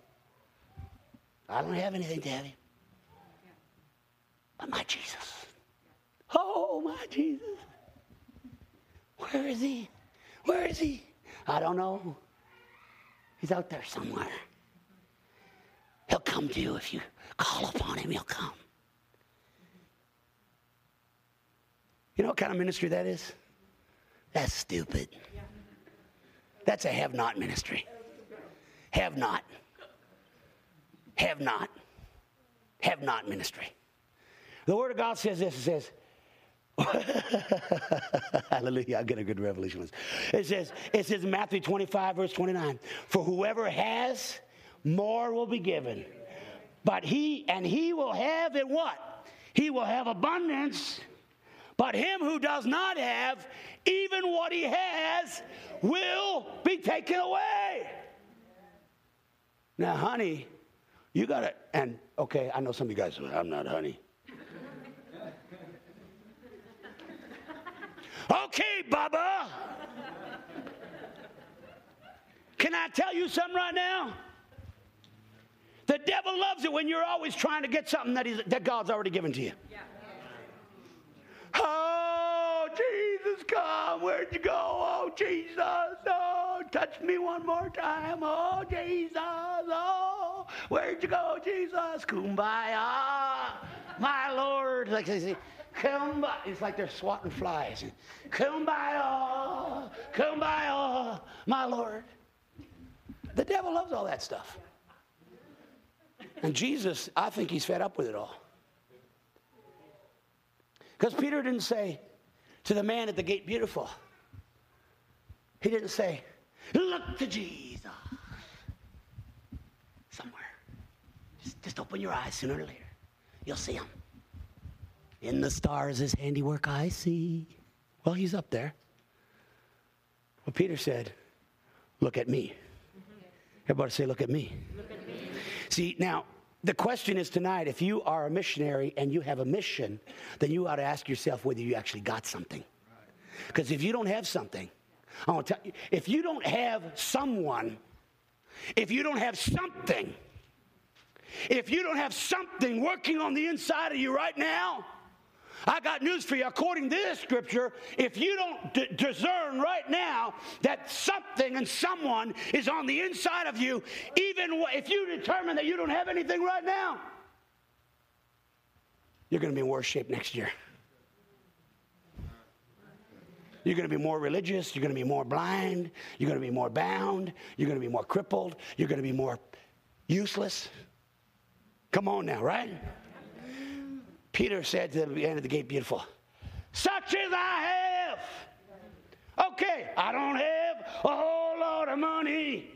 I don't have anything you. But my Jesus. Oh, my Jesus. Where is he? Where is he? I don't know. He's out there somewhere. He'll come to you if you call upon him, he'll come. You know what kind of ministry that is? That's stupid. That's a have not ministry. Have not. Have not. Have not ministry. The Word of God says this it says, <laughs> Hallelujah. I get a good revelation. It says, it says in Matthew 25, verse 29, for whoever has, more will be given. But he, and he will have in what? He will have abundance. But him who does not have, even what he has, will be taken away. Now, honey, you got to, and okay, I know some of you guys, I'm not honey. okay, Baba. Can I tell you something right now? The devil loves it when you're always trying to get something that, that God's already given to you. Yeah. Oh, Jesus, come. Where'd you go? Oh, Jesus. Oh, touch me one more time. Oh, Jesus. Oh, where'd you go, Jesus? Kumbaya. My Lord. Like they say, kumbaya. It's like they're swatting flies. Kumbaya. Kumbaya. My Lord. The devil loves all that stuff. And Jesus, I think he's fed up with it all. Because Peter didn't say to the man at the gate, beautiful. He didn't say, look to Jesus. Somewhere. Just, just open your eyes sooner or later. You'll see him. In the stars, his handiwork I see. Well, he's up there. Well, Peter said, look at me. Mm-hmm. Everybody say, look at me. Look at me. See, now, the question is tonight if you are a missionary and you have a mission, then you ought to ask yourself whether you actually got something. Because if you don't have something, I want to tell you, if you don't have someone, if you don't have something, if you don't have something working on the inside of you right now, I got news for you. According to this scripture, if you don't d- discern right now that something and someone is on the inside of you, even if you determine that you don't have anything right now, you're going to be in worse shape next year. You're going to be more religious. You're going to be more blind. You're going to be more bound. You're going to be more crippled. You're going to be more useless. Come on now, right? Peter said to the end of the gate, beautiful, such as I have. Okay, I don't have a whole lot of money.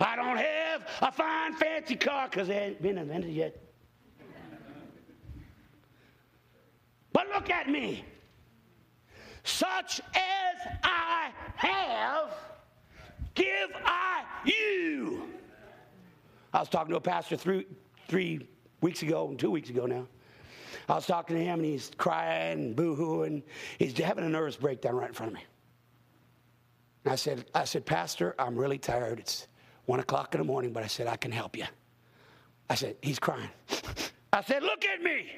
I don't have a fine, fancy car because they ain't been invented yet. But look at me. Such as I have, give I you. I was talking to a pastor three, three weeks ago, and two weeks ago now. I was talking to him and he's crying and boo-hooing. He's having a nervous breakdown right in front of me. And I said, I said, Pastor, I'm really tired. It's one o'clock in the morning, but I said, I can help you. I said, he's crying. I said, look at me.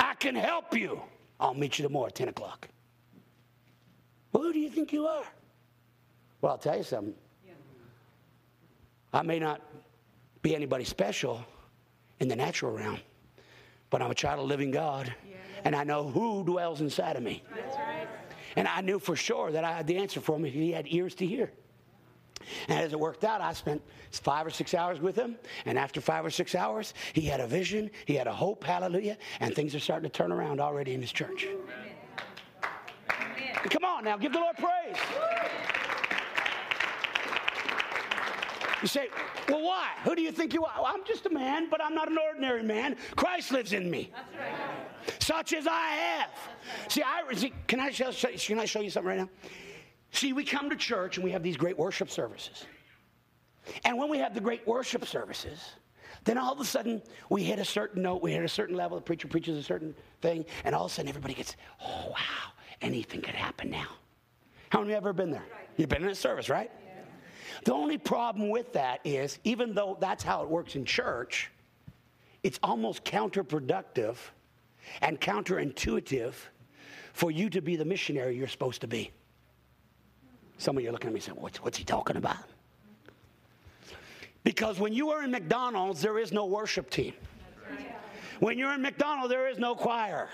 I can help you. I'll meet you tomorrow at 10 o'clock. Well, who do you think you are? Well, I'll tell you something. I may not be anybody special in the natural realm, but I'm a child of living God, and I know who dwells inside of me. And I knew for sure that I had the answer for him if he had ears to hear. And as it worked out, I spent five or six hours with him. And after five or six hours, he had a vision, he had a hope, hallelujah, and things are starting to turn around already in his church. Amen. Come on now, give the Lord praise. You say, well, why? Who do you think you are? Well, I'm just a man, but I'm not an ordinary man. Christ lives in me. Right. Such as I have. Right. See, I see, can I show, can I show you something right now? See, we come to church and we have these great worship services. And when we have the great worship services, then all of a sudden we hit a certain note, we hit a certain level, the preacher preaches a certain thing, and all of a sudden everybody gets, oh, wow, anything could happen now. How many have ever been there? You've been in a service, right? The only problem with that is, even though that's how it works in church, it's almost counterproductive and counterintuitive for you to be the missionary you're supposed to be. Some of you are looking at me saying, what's, what's he talking about? Because when you are in McDonald's, there is no worship team. When you're in McDonald's, there is no choir.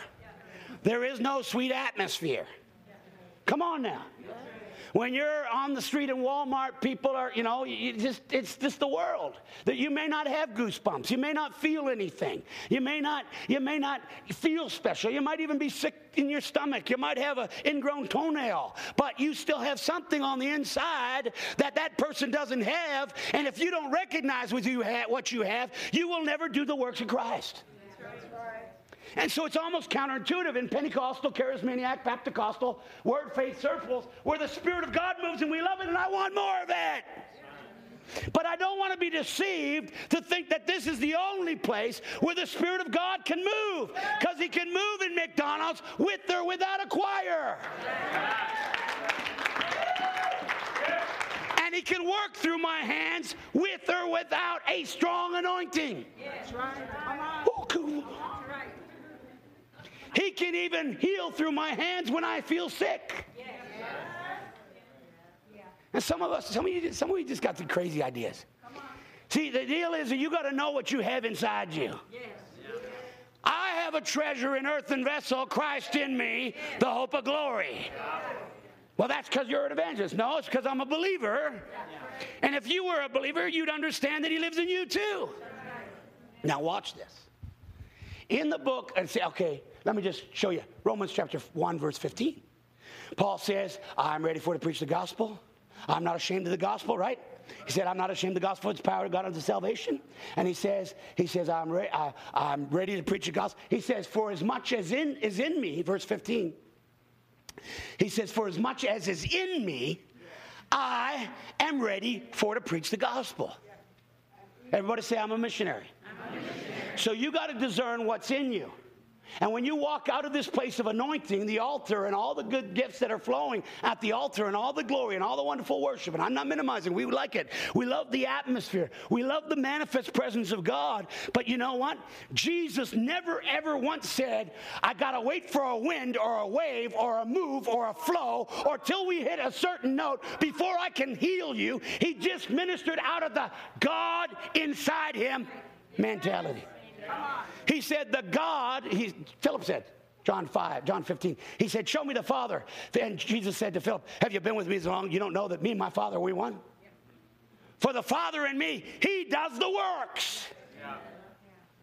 There is no sweet atmosphere. Come on now. When you're on the street in Walmart, people are, you know, you just it's just the world. That you may not have goosebumps. You may not feel anything. You may not you may not feel special. You might even be sick in your stomach. You might have an ingrown toenail, but you still have something on the inside that that person doesn't have. And if you don't recognize what you have, what you have, you will never do the works of Christ. And so it's almost counterintuitive in Pentecostal, charismatic, Baptist, word faith circles where the Spirit of God moves and we love it and I want more of it. But I don't want to be deceived to think that this is the only place where the Spirit of God can move. Because He can move in McDonald's with or without a choir. And He can work through my hands with or without a strong anointing. That's right. Come on. Cool. He can even heal through my hands when I feel sick. And some of us, some of you, some of you just got some crazy ideas. See, the deal is that you got to know what you have inside you. I have a treasure in earthen vessel, Christ in me, the hope of glory. Well, that's because you're an evangelist. No, it's because I'm a believer. And if you were a believer, you'd understand that He lives in you too. Now, watch this. In the book, and say, okay, let me just show you Romans chapter 1, verse 15. Paul says, I'm ready for to preach the gospel. I'm not ashamed of the gospel, right? He said, I'm not ashamed of the gospel. It's power of God unto salvation. And he says, he says, I'm, re- I, I'm ready to preach the gospel. He says, for as much as in, is in me, verse 15. He says, for as much as is in me, I am ready for to preach the gospel. Everybody say, I'm a missionary. I'm a missionary. So you got to discern what's in you. And when you walk out of this place of anointing, the altar, and all the good gifts that are flowing at the altar, and all the glory, and all the wonderful worship, and I'm not minimizing, we like it. We love the atmosphere. We love the manifest presence of God. But you know what? Jesus never, ever once said, I got to wait for a wind, or a wave, or a move, or a flow, or till we hit a certain note before I can heal you. He just ministered out of the God inside him mentality. He said, The God, he, Philip said, John 5, John 15. He said, Show me the Father. And Jesus said to Philip, Have you been with me so long? You don't know that me and my Father, we one? for the Father and me, he does the works.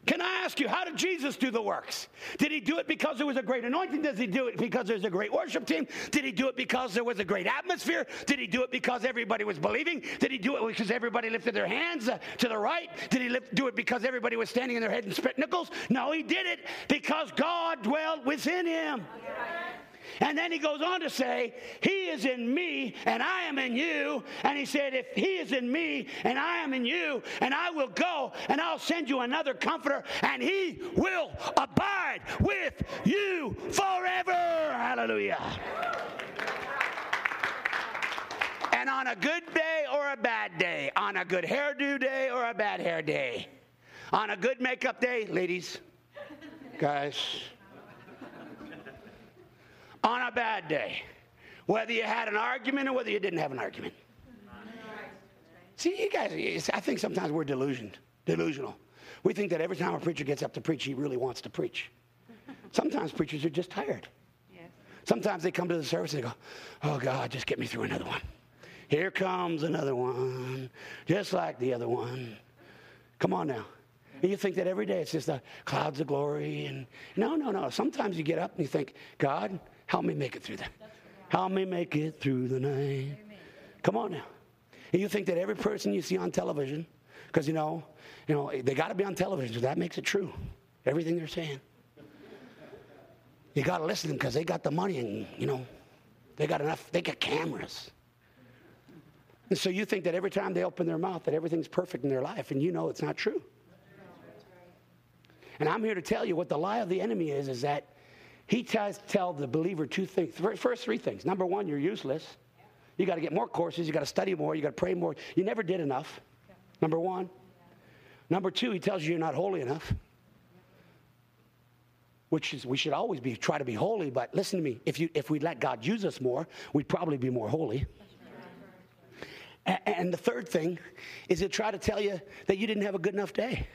Can I ask you, how did Jesus do the works? Did he do it because there was a great anointing? Does he do it because there's a great worship team? Did he do it because there was a great atmosphere? Did he do it because everybody was believing? Did he do it because everybody lifted their hands uh, to the right? Did he lift, do it because everybody was standing in their head and spit nickels? No, he did it because God dwelled within him. And then he goes on to say, He is in me and I am in you. And he said, If He is in me and I am in you, and I will go and I'll send you another comforter, and He will abide with you forever. Hallelujah. And on a good day or a bad day, on a good hairdo day or a bad hair day, on a good makeup day, ladies, guys, on a bad day, whether you had an argument or whether you didn't have an argument. See, you guys, I think sometimes we're delusioned, delusional. We think that every time a preacher gets up to preach, he really wants to preach. Sometimes preachers are just tired. Sometimes they come to the service and they go, Oh God, just get me through another one. Here comes another one, just like the other one. Come on now. And you think that every day it's just the clouds of glory. And no, no, no. Sometimes you get up and you think, God, help me make it through that. Help me make it through the night. Come on now. And you think that every person you see on television, because you know, you know, they got to be on television, so that makes it true. Everything they're saying. You got to listen because they got the money and, you know, they got enough, they got cameras. And so you think that every time they open their mouth that everything's perfect in their life, and you know it's not true. And I'm here to tell you what the lie of the enemy is, is that he tries to tell the believer two things. First three things. Number one, you're useless. You got to get more courses. You got to study more. You got to pray more. You never did enough. Number one. Number two, he tells you you're not holy enough. Which is we should always be try to be holy, but listen to me. If you if we let God use us more, we'd probably be more holy. And the third thing is to try to tell you that you didn't have a good enough day.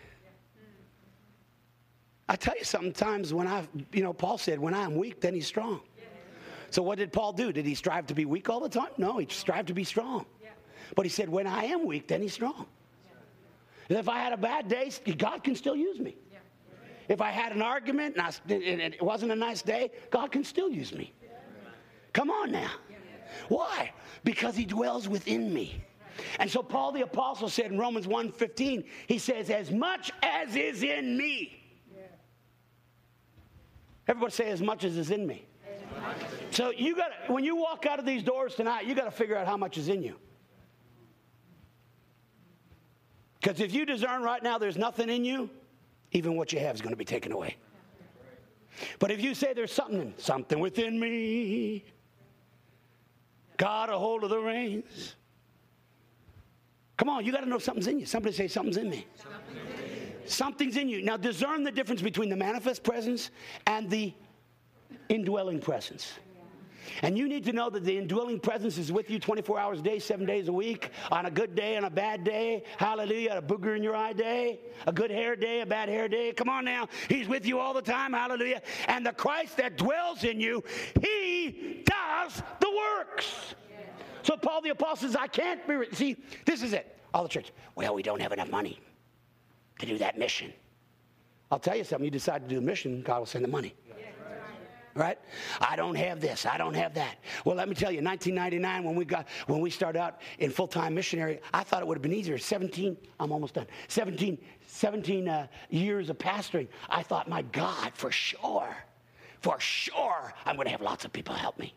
I tell you, sometimes when I, you know, Paul said, when I'm weak, then he's strong. So what did Paul do? Did he strive to be weak all the time? No, he strived to be strong. But he said, when I am weak, then he's strong. And if I had a bad day, God can still use me. If I had an argument and, I, and it wasn't a nice day, God can still use me. Come on now. Why? Because he dwells within me. And so Paul the apostle said in Romans 1:15, he says, as much as is in me. Everybody say, as much as is in me. So you got to, when you walk out of these doors tonight, you got to figure out how much is in you. Because if you discern right now there's nothing in you, even what you have is going to be taken away. But if you say there's something, something within me, got a hold of the reins. Come on, you got to know something's in you. Somebody say something's in me. Something's in Something's in you. Now discern the difference between the manifest presence and the indwelling presence. And you need to know that the indwelling presence is with you 24 hours a day, seven days a week, on a good day, on a bad day. Hallelujah. A booger in your eye day, a good hair day, a bad hair day. Come on now. He's with you all the time. Hallelujah. And the Christ that dwells in you, he does the works. So Paul the Apostle says, I can't be. See, this is it. All the church. Well, we don't have enough money to do that mission. I'll tell you something, you decide to do a mission, God will send the money. Right? I don't have this. I don't have that. Well, let me tell you, 1999, when we got when we started out in full-time missionary, I thought it would have been easier. 17, I'm almost done. 17, 17 uh, years of pastoring. I thought, my God, for sure, for sure, I'm going to have lots of people help me.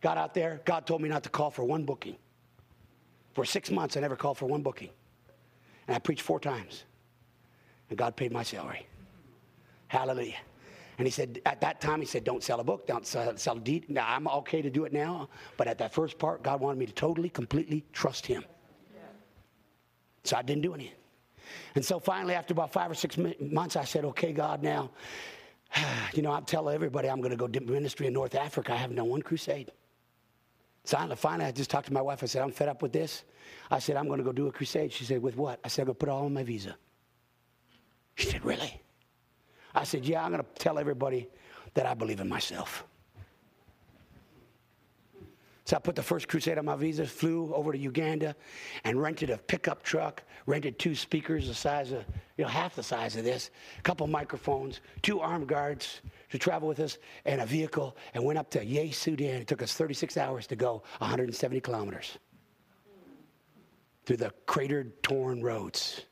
Got out there. God told me not to call for one booking. For six months, I never called for one booking, and I preached four times and God paid my salary. Hallelujah. And he said, at that time, he said, don't sell a book, don't sell, a deed. Now, I'm okay to do it now, but at that first part, God wanted me to totally, completely trust him. So I didn't do anything. And so finally, after about five or six months, I said, okay, God, now, <sighs> you know, I'm telling everybody I'm going to go do ministry in North Africa. I haven't done one crusade. So finally, I just talked to my wife. I said, I'm fed up with this. I said, I'm going to go do a crusade. She said, with what? I said, I'm going to put it all on my visa. She said, Really? I said, Yeah, I'm going to tell everybody that I believe in myself. So I put the first crusade on my visa, flew over to Uganda, and rented a pickup truck, rented two speakers the size of, you know, half the size of this, a couple microphones, two armed guards to travel with us, and a vehicle, and went up to Yei, Sudan. It took us 36 hours to go 170 kilometers through the cratered, torn roads.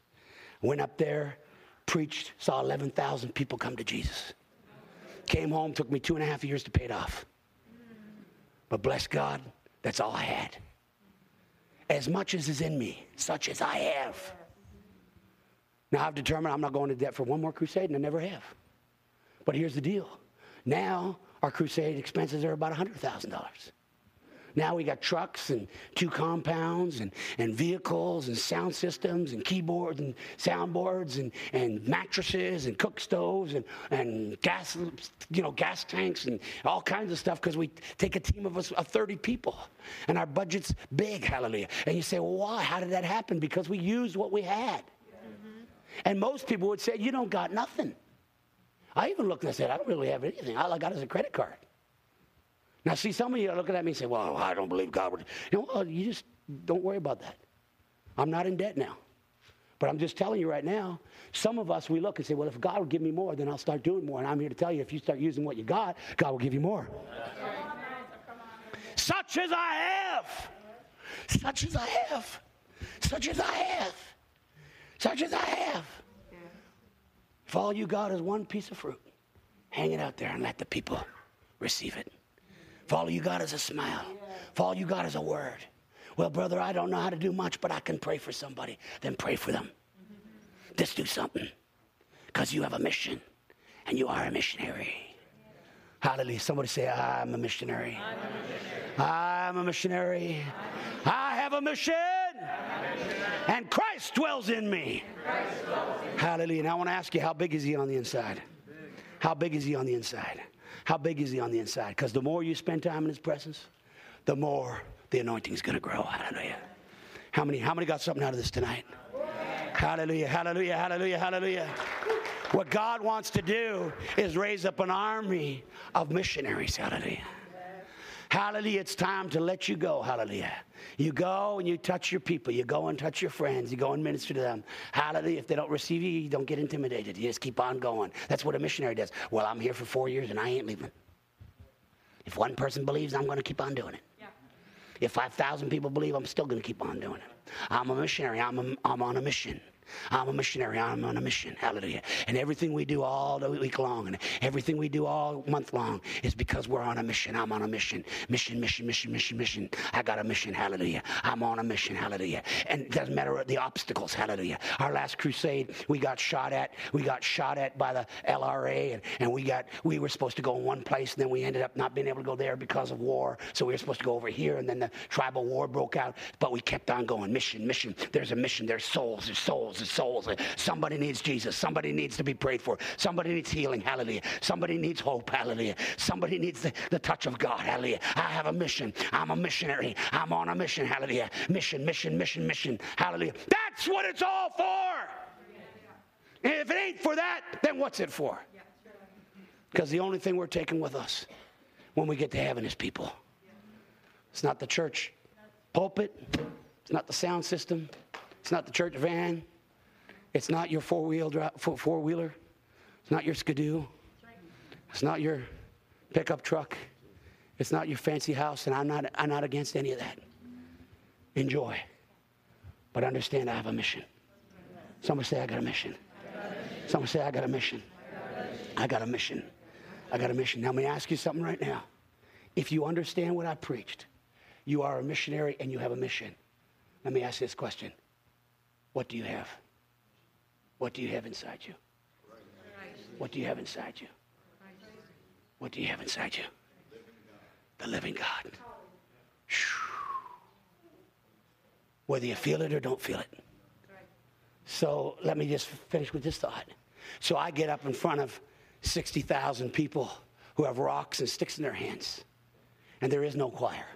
Went up there, preached, saw 11,000 people come to Jesus. Came home, took me two and a half years to pay it off. But bless God, that's all I had. As much as is in me, such as I have. Now I've determined I'm not going to debt for one more crusade, and I never have. But here's the deal. Now our crusade expenses are about $100,000. Now we got trucks and two compounds and, and vehicles and sound systems and keyboards and soundboards and, and mattresses and cook stoves and, and gas, you know, gas tanks and all kinds of stuff because we take a team of us of 30 people and our budget's big, hallelujah. And you say, well, why? How did that happen? Because we used what we had. Mm-hmm. And most people would say, you don't got nothing. I even looked and I said, I don't really have anything. All I got is a credit card. Now, see, some of you are looking at me and say, well, I don't believe God would. You know, well, you just don't worry about that. I'm not in debt now. But I'm just telling you right now, some of us, we look and say, well, if God will give me more, then I'll start doing more. And I'm here to tell you, if you start using what you got, God will give you more. Such as I have. Such as I have. Such as I have. Such as I have. If all you got is one piece of fruit, hang it out there and let the people receive it. If all you got is a smile, if all you got is a word. Well, brother, I don't know how to do much, but I can pray for somebody. Then pray for them. Just do something because you have a mission and you are a missionary. Hallelujah. Somebody say, I'm a missionary. I'm a missionary. I have a mission. And Christ dwells in me. Hallelujah. Now I want to ask you, how big is he on the inside? How big is he on the inside? How big is he on the inside? Because the more you spend time in his presence, the more the anointing is going to grow. Hallelujah. How many, how many got something out of this tonight? Hallelujah, hallelujah, hallelujah, hallelujah. What God wants to do is raise up an army of missionaries. Hallelujah. Hallelujah. It's time to let you go. Hallelujah. You go and you touch your people. You go and touch your friends. You go and minister to them. Hallelujah. If they don't receive you, you don't get intimidated. You just keep on going. That's what a missionary does. Well, I'm here for four years and I ain't leaving. If one person believes, I'm going to keep on doing it. Yeah. If 5,000 people believe, I'm still going to keep on doing it. I'm a missionary. I'm, a, I'm on a mission. I'm a missionary. I'm on a mission. Hallelujah. And everything we do all the week long and everything we do all month long is because we're on a mission. I'm on a mission. Mission, mission, mission, mission, mission. I got a mission. Hallelujah. I'm on a mission. Hallelujah. And it doesn't matter the obstacles. Hallelujah. Our last crusade, we got shot at. We got shot at by the LRA and, and we got, we were supposed to go in one place and then we ended up not being able to go there because of war. So we were supposed to go over here and then the tribal war broke out. But we kept on going. Mission, mission. There's a mission. There's souls. There's souls souls souls. Somebody needs Jesus. Somebody needs to be prayed for. Somebody needs healing. Hallelujah. Somebody needs hope. Hallelujah. Somebody needs the, the touch of God. Hallelujah. I have a mission. I'm a missionary. I'm on a mission. Hallelujah. Mission, mission, mission, mission. Hallelujah. That's what it's all for. And if it ain't for that, then what's it for? Because the only thing we're taking with us when we get to heaven is people. It's not the church pulpit. It's not the sound system. It's not the church van. It's not your four wheel four wheeler. It's not your skidoo. It's not your pickup truck. It's not your fancy house, and I'm not, I'm not against any of that. Enjoy. But understand I have a mission. Someone say, I got a mission. Someone say, I got a mission. I got a mission. I got a mission. Now, let me ask you something right now. If you understand what I preached, you are a missionary and you have a mission. Let me ask this question what do you have? What do you have inside you? What do you have inside you? What do you have inside you? The living God. Whether you feel it or don't feel it. So let me just finish with this thought. So I get up in front of 60,000 people who have rocks and sticks in their hands, and there is no choir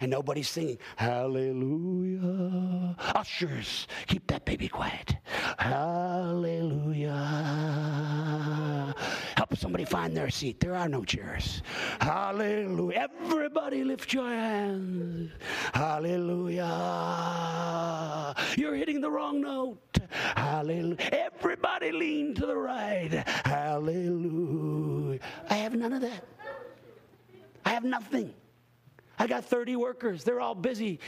and nobody's singing, Hallelujah. Ushers, keep that baby quiet. Hallelujah. Help somebody find their seat. There are no chairs. Hallelujah. Everybody lift your hands. Hallelujah. You're hitting the wrong note. Hallelujah. Everybody lean to the right. Hallelujah. I have none of that. I have nothing. I got 30 workers. They're all busy.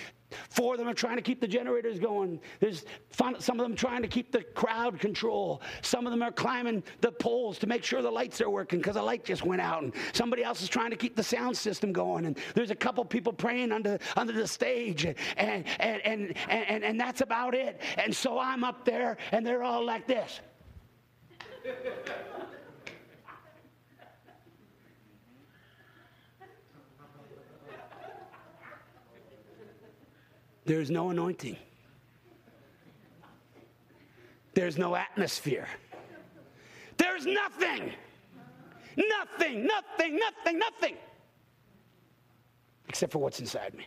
Four of them are trying to keep the generators going. There's fun, some of them trying to keep the crowd control. Some of them are climbing the poles to make sure the lights are working because the light just went out. And somebody else is trying to keep the sound system going. And there's a couple people praying under, under the stage. And, and, and, and, and, and that's about it. And so I'm up there and they're all like this. There's no anointing. There's no atmosphere. There's nothing. Nothing, nothing, nothing, nothing. Except for what's inside me.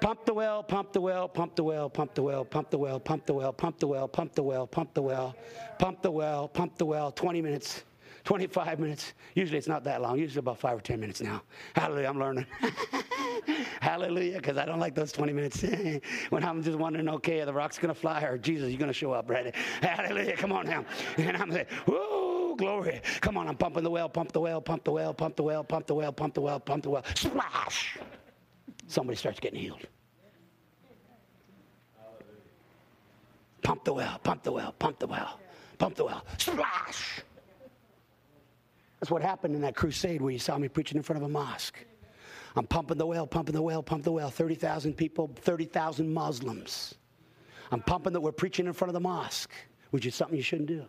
Pump the well, pump the well, pump the well, pump the well, pump the well, pump the well, pump the well, pump the well, pump the well, pump the well, pump the well, 20 minutes. 25 minutes. Usually it's not that long. Usually about five or 10 minutes now. Hallelujah, I'm learning. <laughs> Hallelujah, because I don't like those 20 minutes <laughs> when I'm just wondering, okay, are the rocks going to fly or Jesus, you going to show up, right? <laughs> Hallelujah, come on now. And I'm like, whoa, glory. Come on, I'm pumping the well, pump the well, pump the well, pump the well, pump the well, pump the well, pump the well. Splash! Somebody starts getting healed. Pump the well, pump the well, pump the well, pump the well. Splash! That's what happened in that crusade where you saw me preaching in front of a mosque. I'm pumping the well, pumping the well, pumping the well. 30,000 people, 30,000 Muslims. I'm pumping that we're preaching in front of the mosque, which is something you shouldn't do.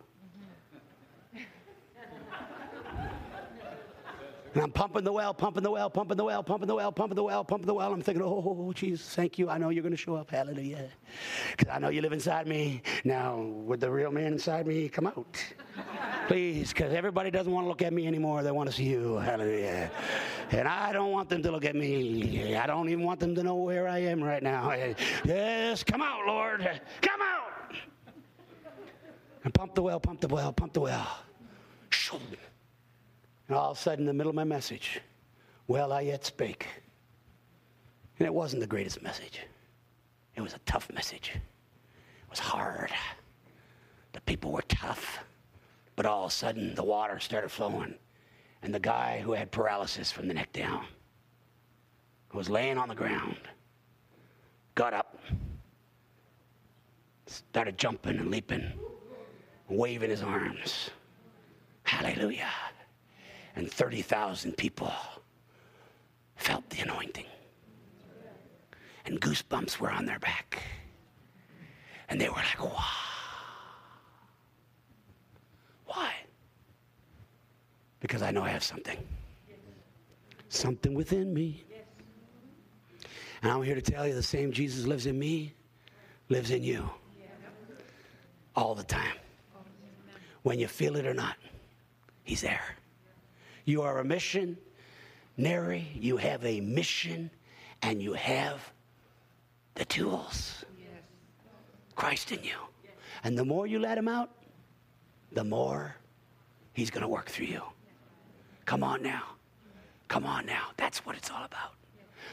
And I'm pumping the well, pumping the well, pumping the well, pumping the well, pumping the well, pumping the well. I'm thinking, oh, Jesus, thank you. I know you're going to show up. Hallelujah. Because I know you live inside me. Now, would the real man inside me come out? Please, because everybody doesn't want to look at me anymore. They want to see you. Hallelujah. And I don't want them to look at me. I don't even want them to know where I am right now. Yes, come out, Lord. Come out. And pump the well, pump the well, pump the well. And all of a sudden, in the middle of my message, well, I yet spake. And it wasn't the greatest message, it was a tough message. It was hard. The people were tough. But all of a sudden, the water started flowing. And the guy who had paralysis from the neck down, who was laying on the ground, got up, started jumping and leaping, waving his arms. Hallelujah and 30,000 people felt the anointing. And goosebumps were on their back. And they were like, wow. Why? Because I know I have something. Something within me. And I'm here to tell you the same Jesus lives in me, lives in you. All the time. When you feel it or not, He's there. You are a missionary, you have a mission, and you have the tools. Christ in you. And the more you let him out, the more he's going to work through you. Come on now. Come on now. That's what it's all about.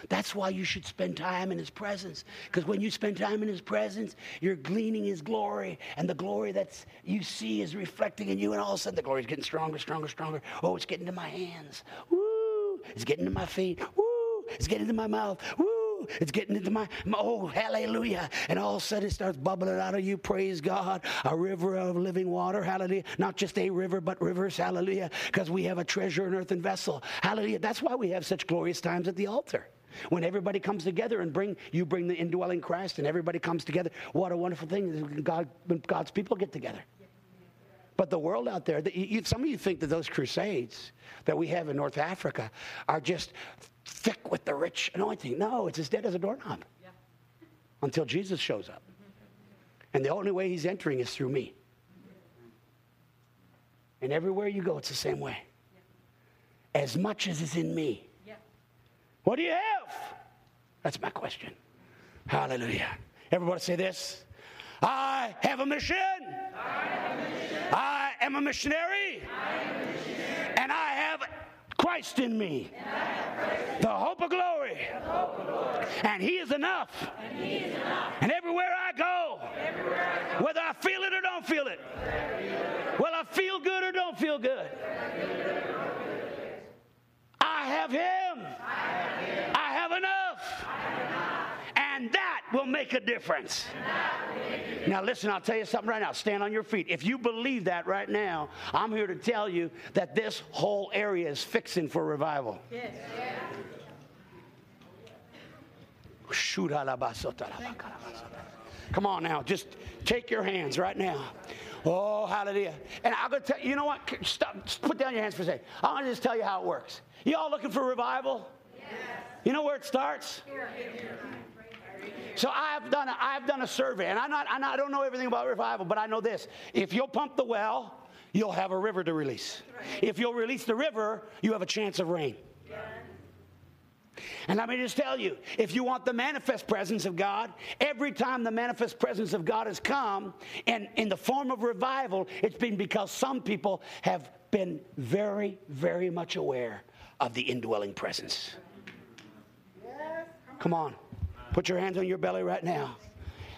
That's why you should spend time in His presence. Because when you spend time in His presence, you're gleaning His glory, and the glory that you see is reflecting in you, and all of a sudden the glory is getting stronger, stronger, stronger. Oh, it's getting to my hands. Woo! It's getting to my feet. Woo! It's getting to my mouth. Woo! It's getting into my, my, oh, hallelujah. And all of a sudden it starts bubbling out of you. Praise God. A river of living water. Hallelujah. Not just a river, but rivers. Hallelujah. Because we have a treasure in earthen vessel. Hallelujah. That's why we have such glorious times at the altar. When everybody comes together and bring you bring the indwelling Christ and everybody comes together, what a wonderful thing God, when God's people get together. But the world out there, you, some of you think that those crusades that we have in North Africa are just thick with the rich anointing. No, it's as dead as a doorknob yeah. until Jesus shows up. And the only way he's entering is through me. And everywhere you go, it's the same way. As much as is in me, what do you have? That's my question. Hallelujah. Everybody say this. I have a mission. I, have a mission. I am a missionary. And I have Christ in me, the hope of glory. And He is enough. And everywhere I go, everywhere I go whether I feel it or don't feel it, well, I feel good or don't feel good, I have Him. I have enough. And that will make a difference. Now, listen, I'll tell you something right now. Stand on your feet. If you believe that right now, I'm here to tell you that this whole area is fixing for revival. Yes. Come on now, just take your hands right now. Oh, hallelujah. And I'm going to tell you, you know what? Stop, put down your hands for a second. I'm going to just tell you how it works. You all looking for revival? Yes. You know where it starts? So I've done a, I've done a survey, and I'm not, I'm not, I don't know everything about revival, but I know this: if you'll pump the well, you'll have a river to release. If you'll release the river, you have a chance of rain. And let me just tell you if you want the manifest presence of God, every time the manifest presence of God has come and in the form of revival, it's been because some people have been very, very much aware of the indwelling presence. Come on. Put your hands on your belly right now.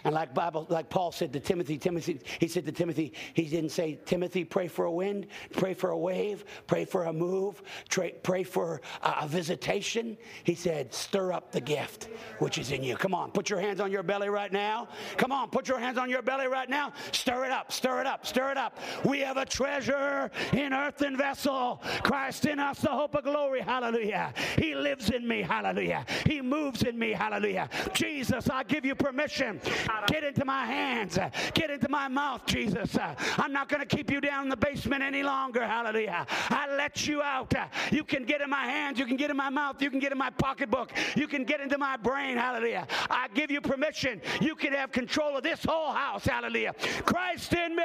And like Bible, like Paul said to Timothy, Timothy, he said to Timothy, he didn't say, Timothy, pray for a wind, pray for a wave, pray for a move, pray, pray for a, a visitation. He said, stir up the gift which is in you. Come on, put your hands on your belly right now. Come on, put your hands on your belly right now. Stir it up, stir it up, stir it up. We have a treasure in earthen vessel. Christ in us, the hope of glory. Hallelujah. He lives in me. Hallelujah. He moves in me. Hallelujah. Jesus, I give you permission Get into my hands. Get into my mouth, Jesus. I'm not going to keep you down in the basement any longer. Hallelujah. I let you out. You can get in my hands. You can get in my mouth. You can get in my pocketbook. You can get into my brain. Hallelujah. I give you permission. You can have control of this whole house. Hallelujah. Christ in me,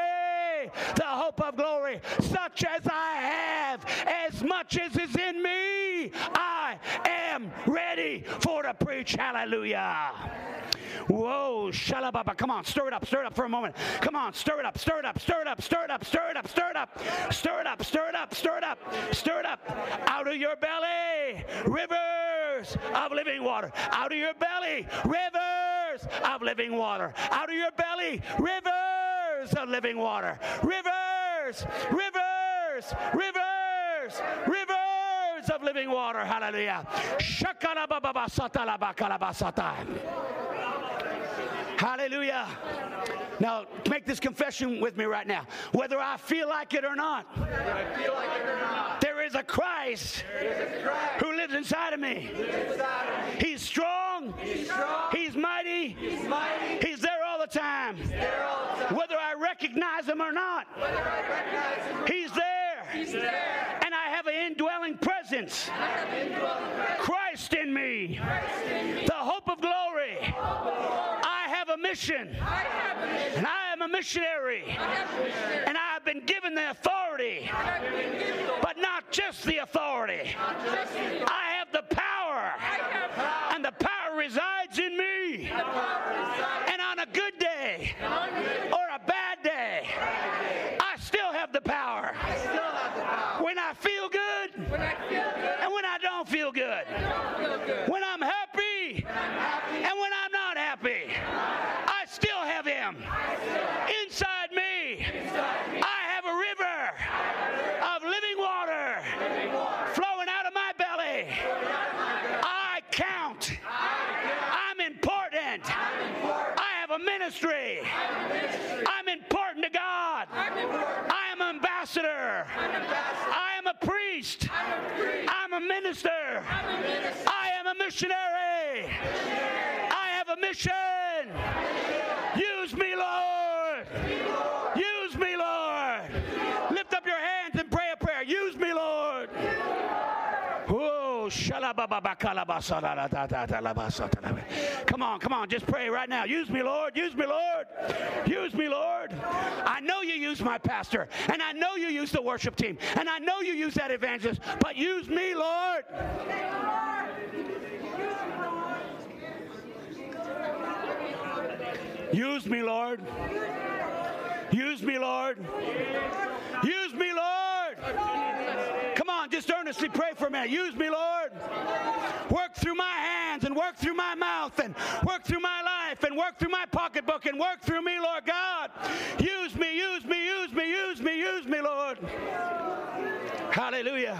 the hope of glory, such as I have, as much as is in me, I am ready for to preach. Hallelujah. Whoa, shalababa. Come on, stir it up, stir it up for a moment. Come on, stir it up, stir it up, stir it up, stir it up, stir it up, stir it up, stir it up, stir it up, stir it up, stir it up. Out of your belly, rivers of living water. Out of your belly, rivers of living water. Out of your belly, rivers of living water. Rivers, rivers, rivers, rivers of living water. Hallelujah. Hallelujah. Now, make this confession with me right now. Whether I feel like it or not, there is a Christ, who lives inside of me. He's strong, He's, mighty, He's, there all the time. Whether I recognize Him or not, He's there. And I have an indwelling presence. Christ in me, the hope of glory. I have a mission. And I am a missionary. And I have been given the authority. But not just the authority. I have the power. And the power resides in me. And on a good day or a bad day, I still have the power. When I feel good and when I don't feel good. When I'm happy and when I'm not happy. I still have Him inside me. I have a river of living water flowing out of my belly. I count. I'm important. I have a ministry. I'm important to God. I am an ambassador. I am a priest. I'm a minister. I am a missionary. I have a mission. Use me, Lord. Use me, Lord. Lift up your hands and pray a prayer. Use me, Lord. Whoa, Come on, come on, just pray right now. Use me, Lord. Use me, Lord. Use me, Lord. I know you use my pastor, and I know you use the worship team, and I know you use that evangelist, but use me, Lord. Use me, Lord. Use me, Lord. Use me, Lord. Come on, just earnestly pray for minute. Use me, Lord. Work through my hands and work through my mouth and work through my life and work through my pocketbook and work through me, Lord God. Use me, use me, use me, use me, use me, Lord. Hallelujah.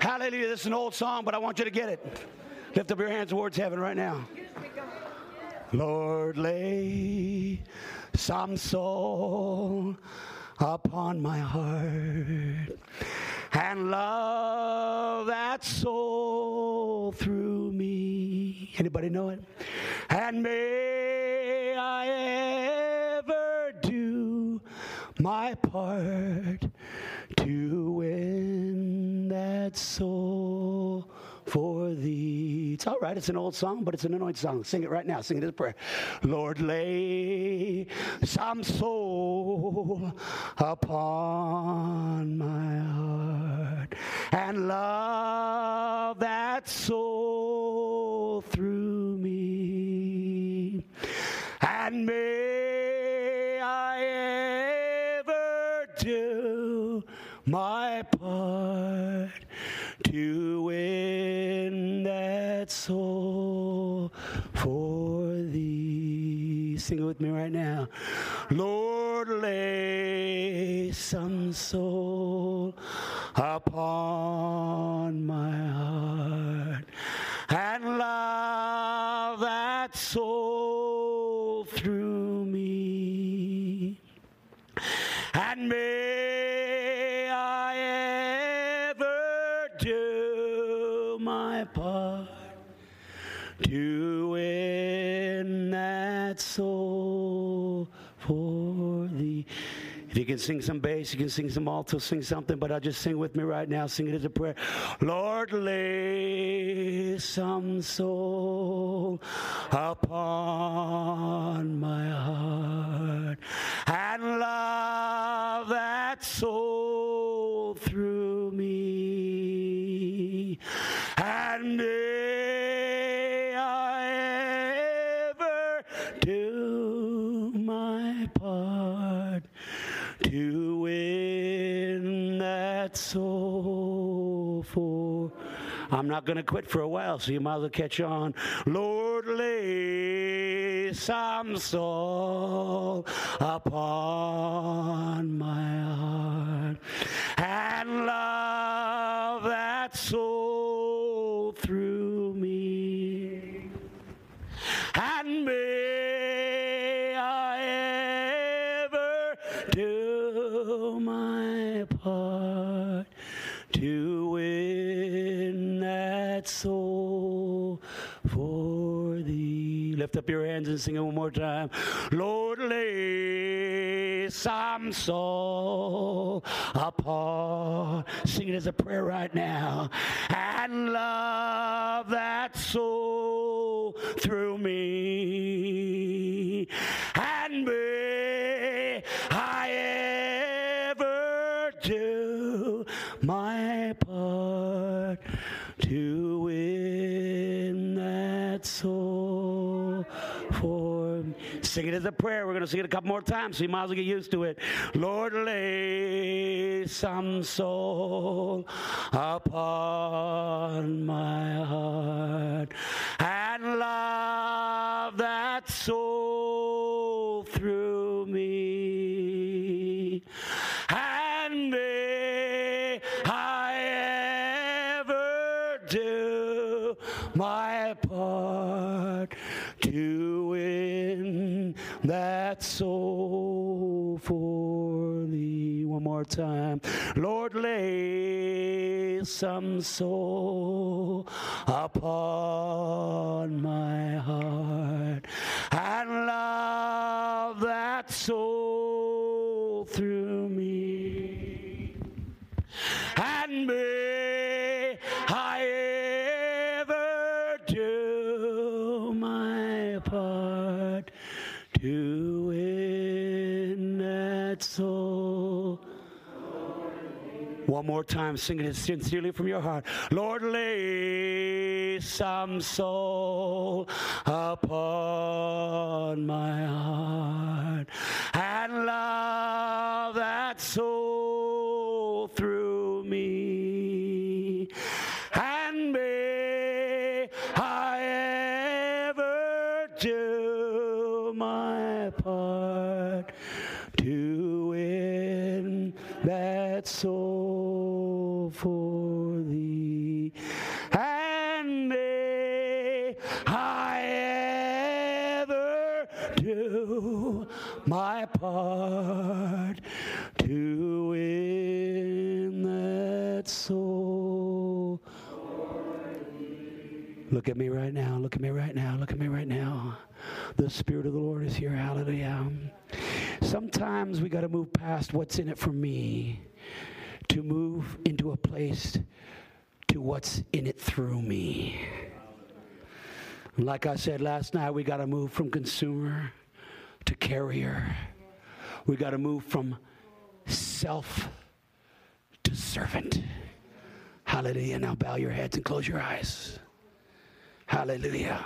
Hallelujah. This is an old song, but I want you to get it. Lift up your hands towards heaven right now. Lord, lay some soul upon my heart and love that soul through me. Anybody know it? And may I ever do my part to win that soul for thee. It's all right. It's an old song, but it's an anointed song. Sing it right now. Sing it as a prayer. Lord, lay some soul upon my heart and love that soul through me. And may I ever do my part to win that soul for thee. Sing it with me right now. Lord, lay some soul upon my heart and love that soul through me. And may If you can sing some bass, you can sing some alto, sing something, but I'll just sing with me right now. Sing it as a prayer. Lord, lay some soul upon my heart and love that soul through me. And that soul for. I'm not going to quit for a while, so you might as well catch on. Lord, lay some soul upon my Lift up your hands and sing it one more time. Lord, lay some soul upon. Sing it as a prayer right now. And love that soul through me. Sing it as a prayer. We're going to sing it a couple more times, so you might as well get used to it. Lord, lay some soul upon my heart and love that soul through that soul for thee. One more time. Lord, lay some soul upon my heart and love that soul through me. And may soul. One more time, sing it sincerely from your heart. Lord, lay some soul upon my heart and love that soul soul for thee. And may I ever do my part to win that soul. Look at me right now. Look at me right now. Look at me right now. The Spirit of the Lord is here. Hallelujah. Sometimes we got to move past what's in it for me to move into a place to what's in it through me. Like I said last night, we got to move from consumer to carrier. We got to move from self to servant. Hallelujah. Now bow your heads and close your eyes. Hallelujah.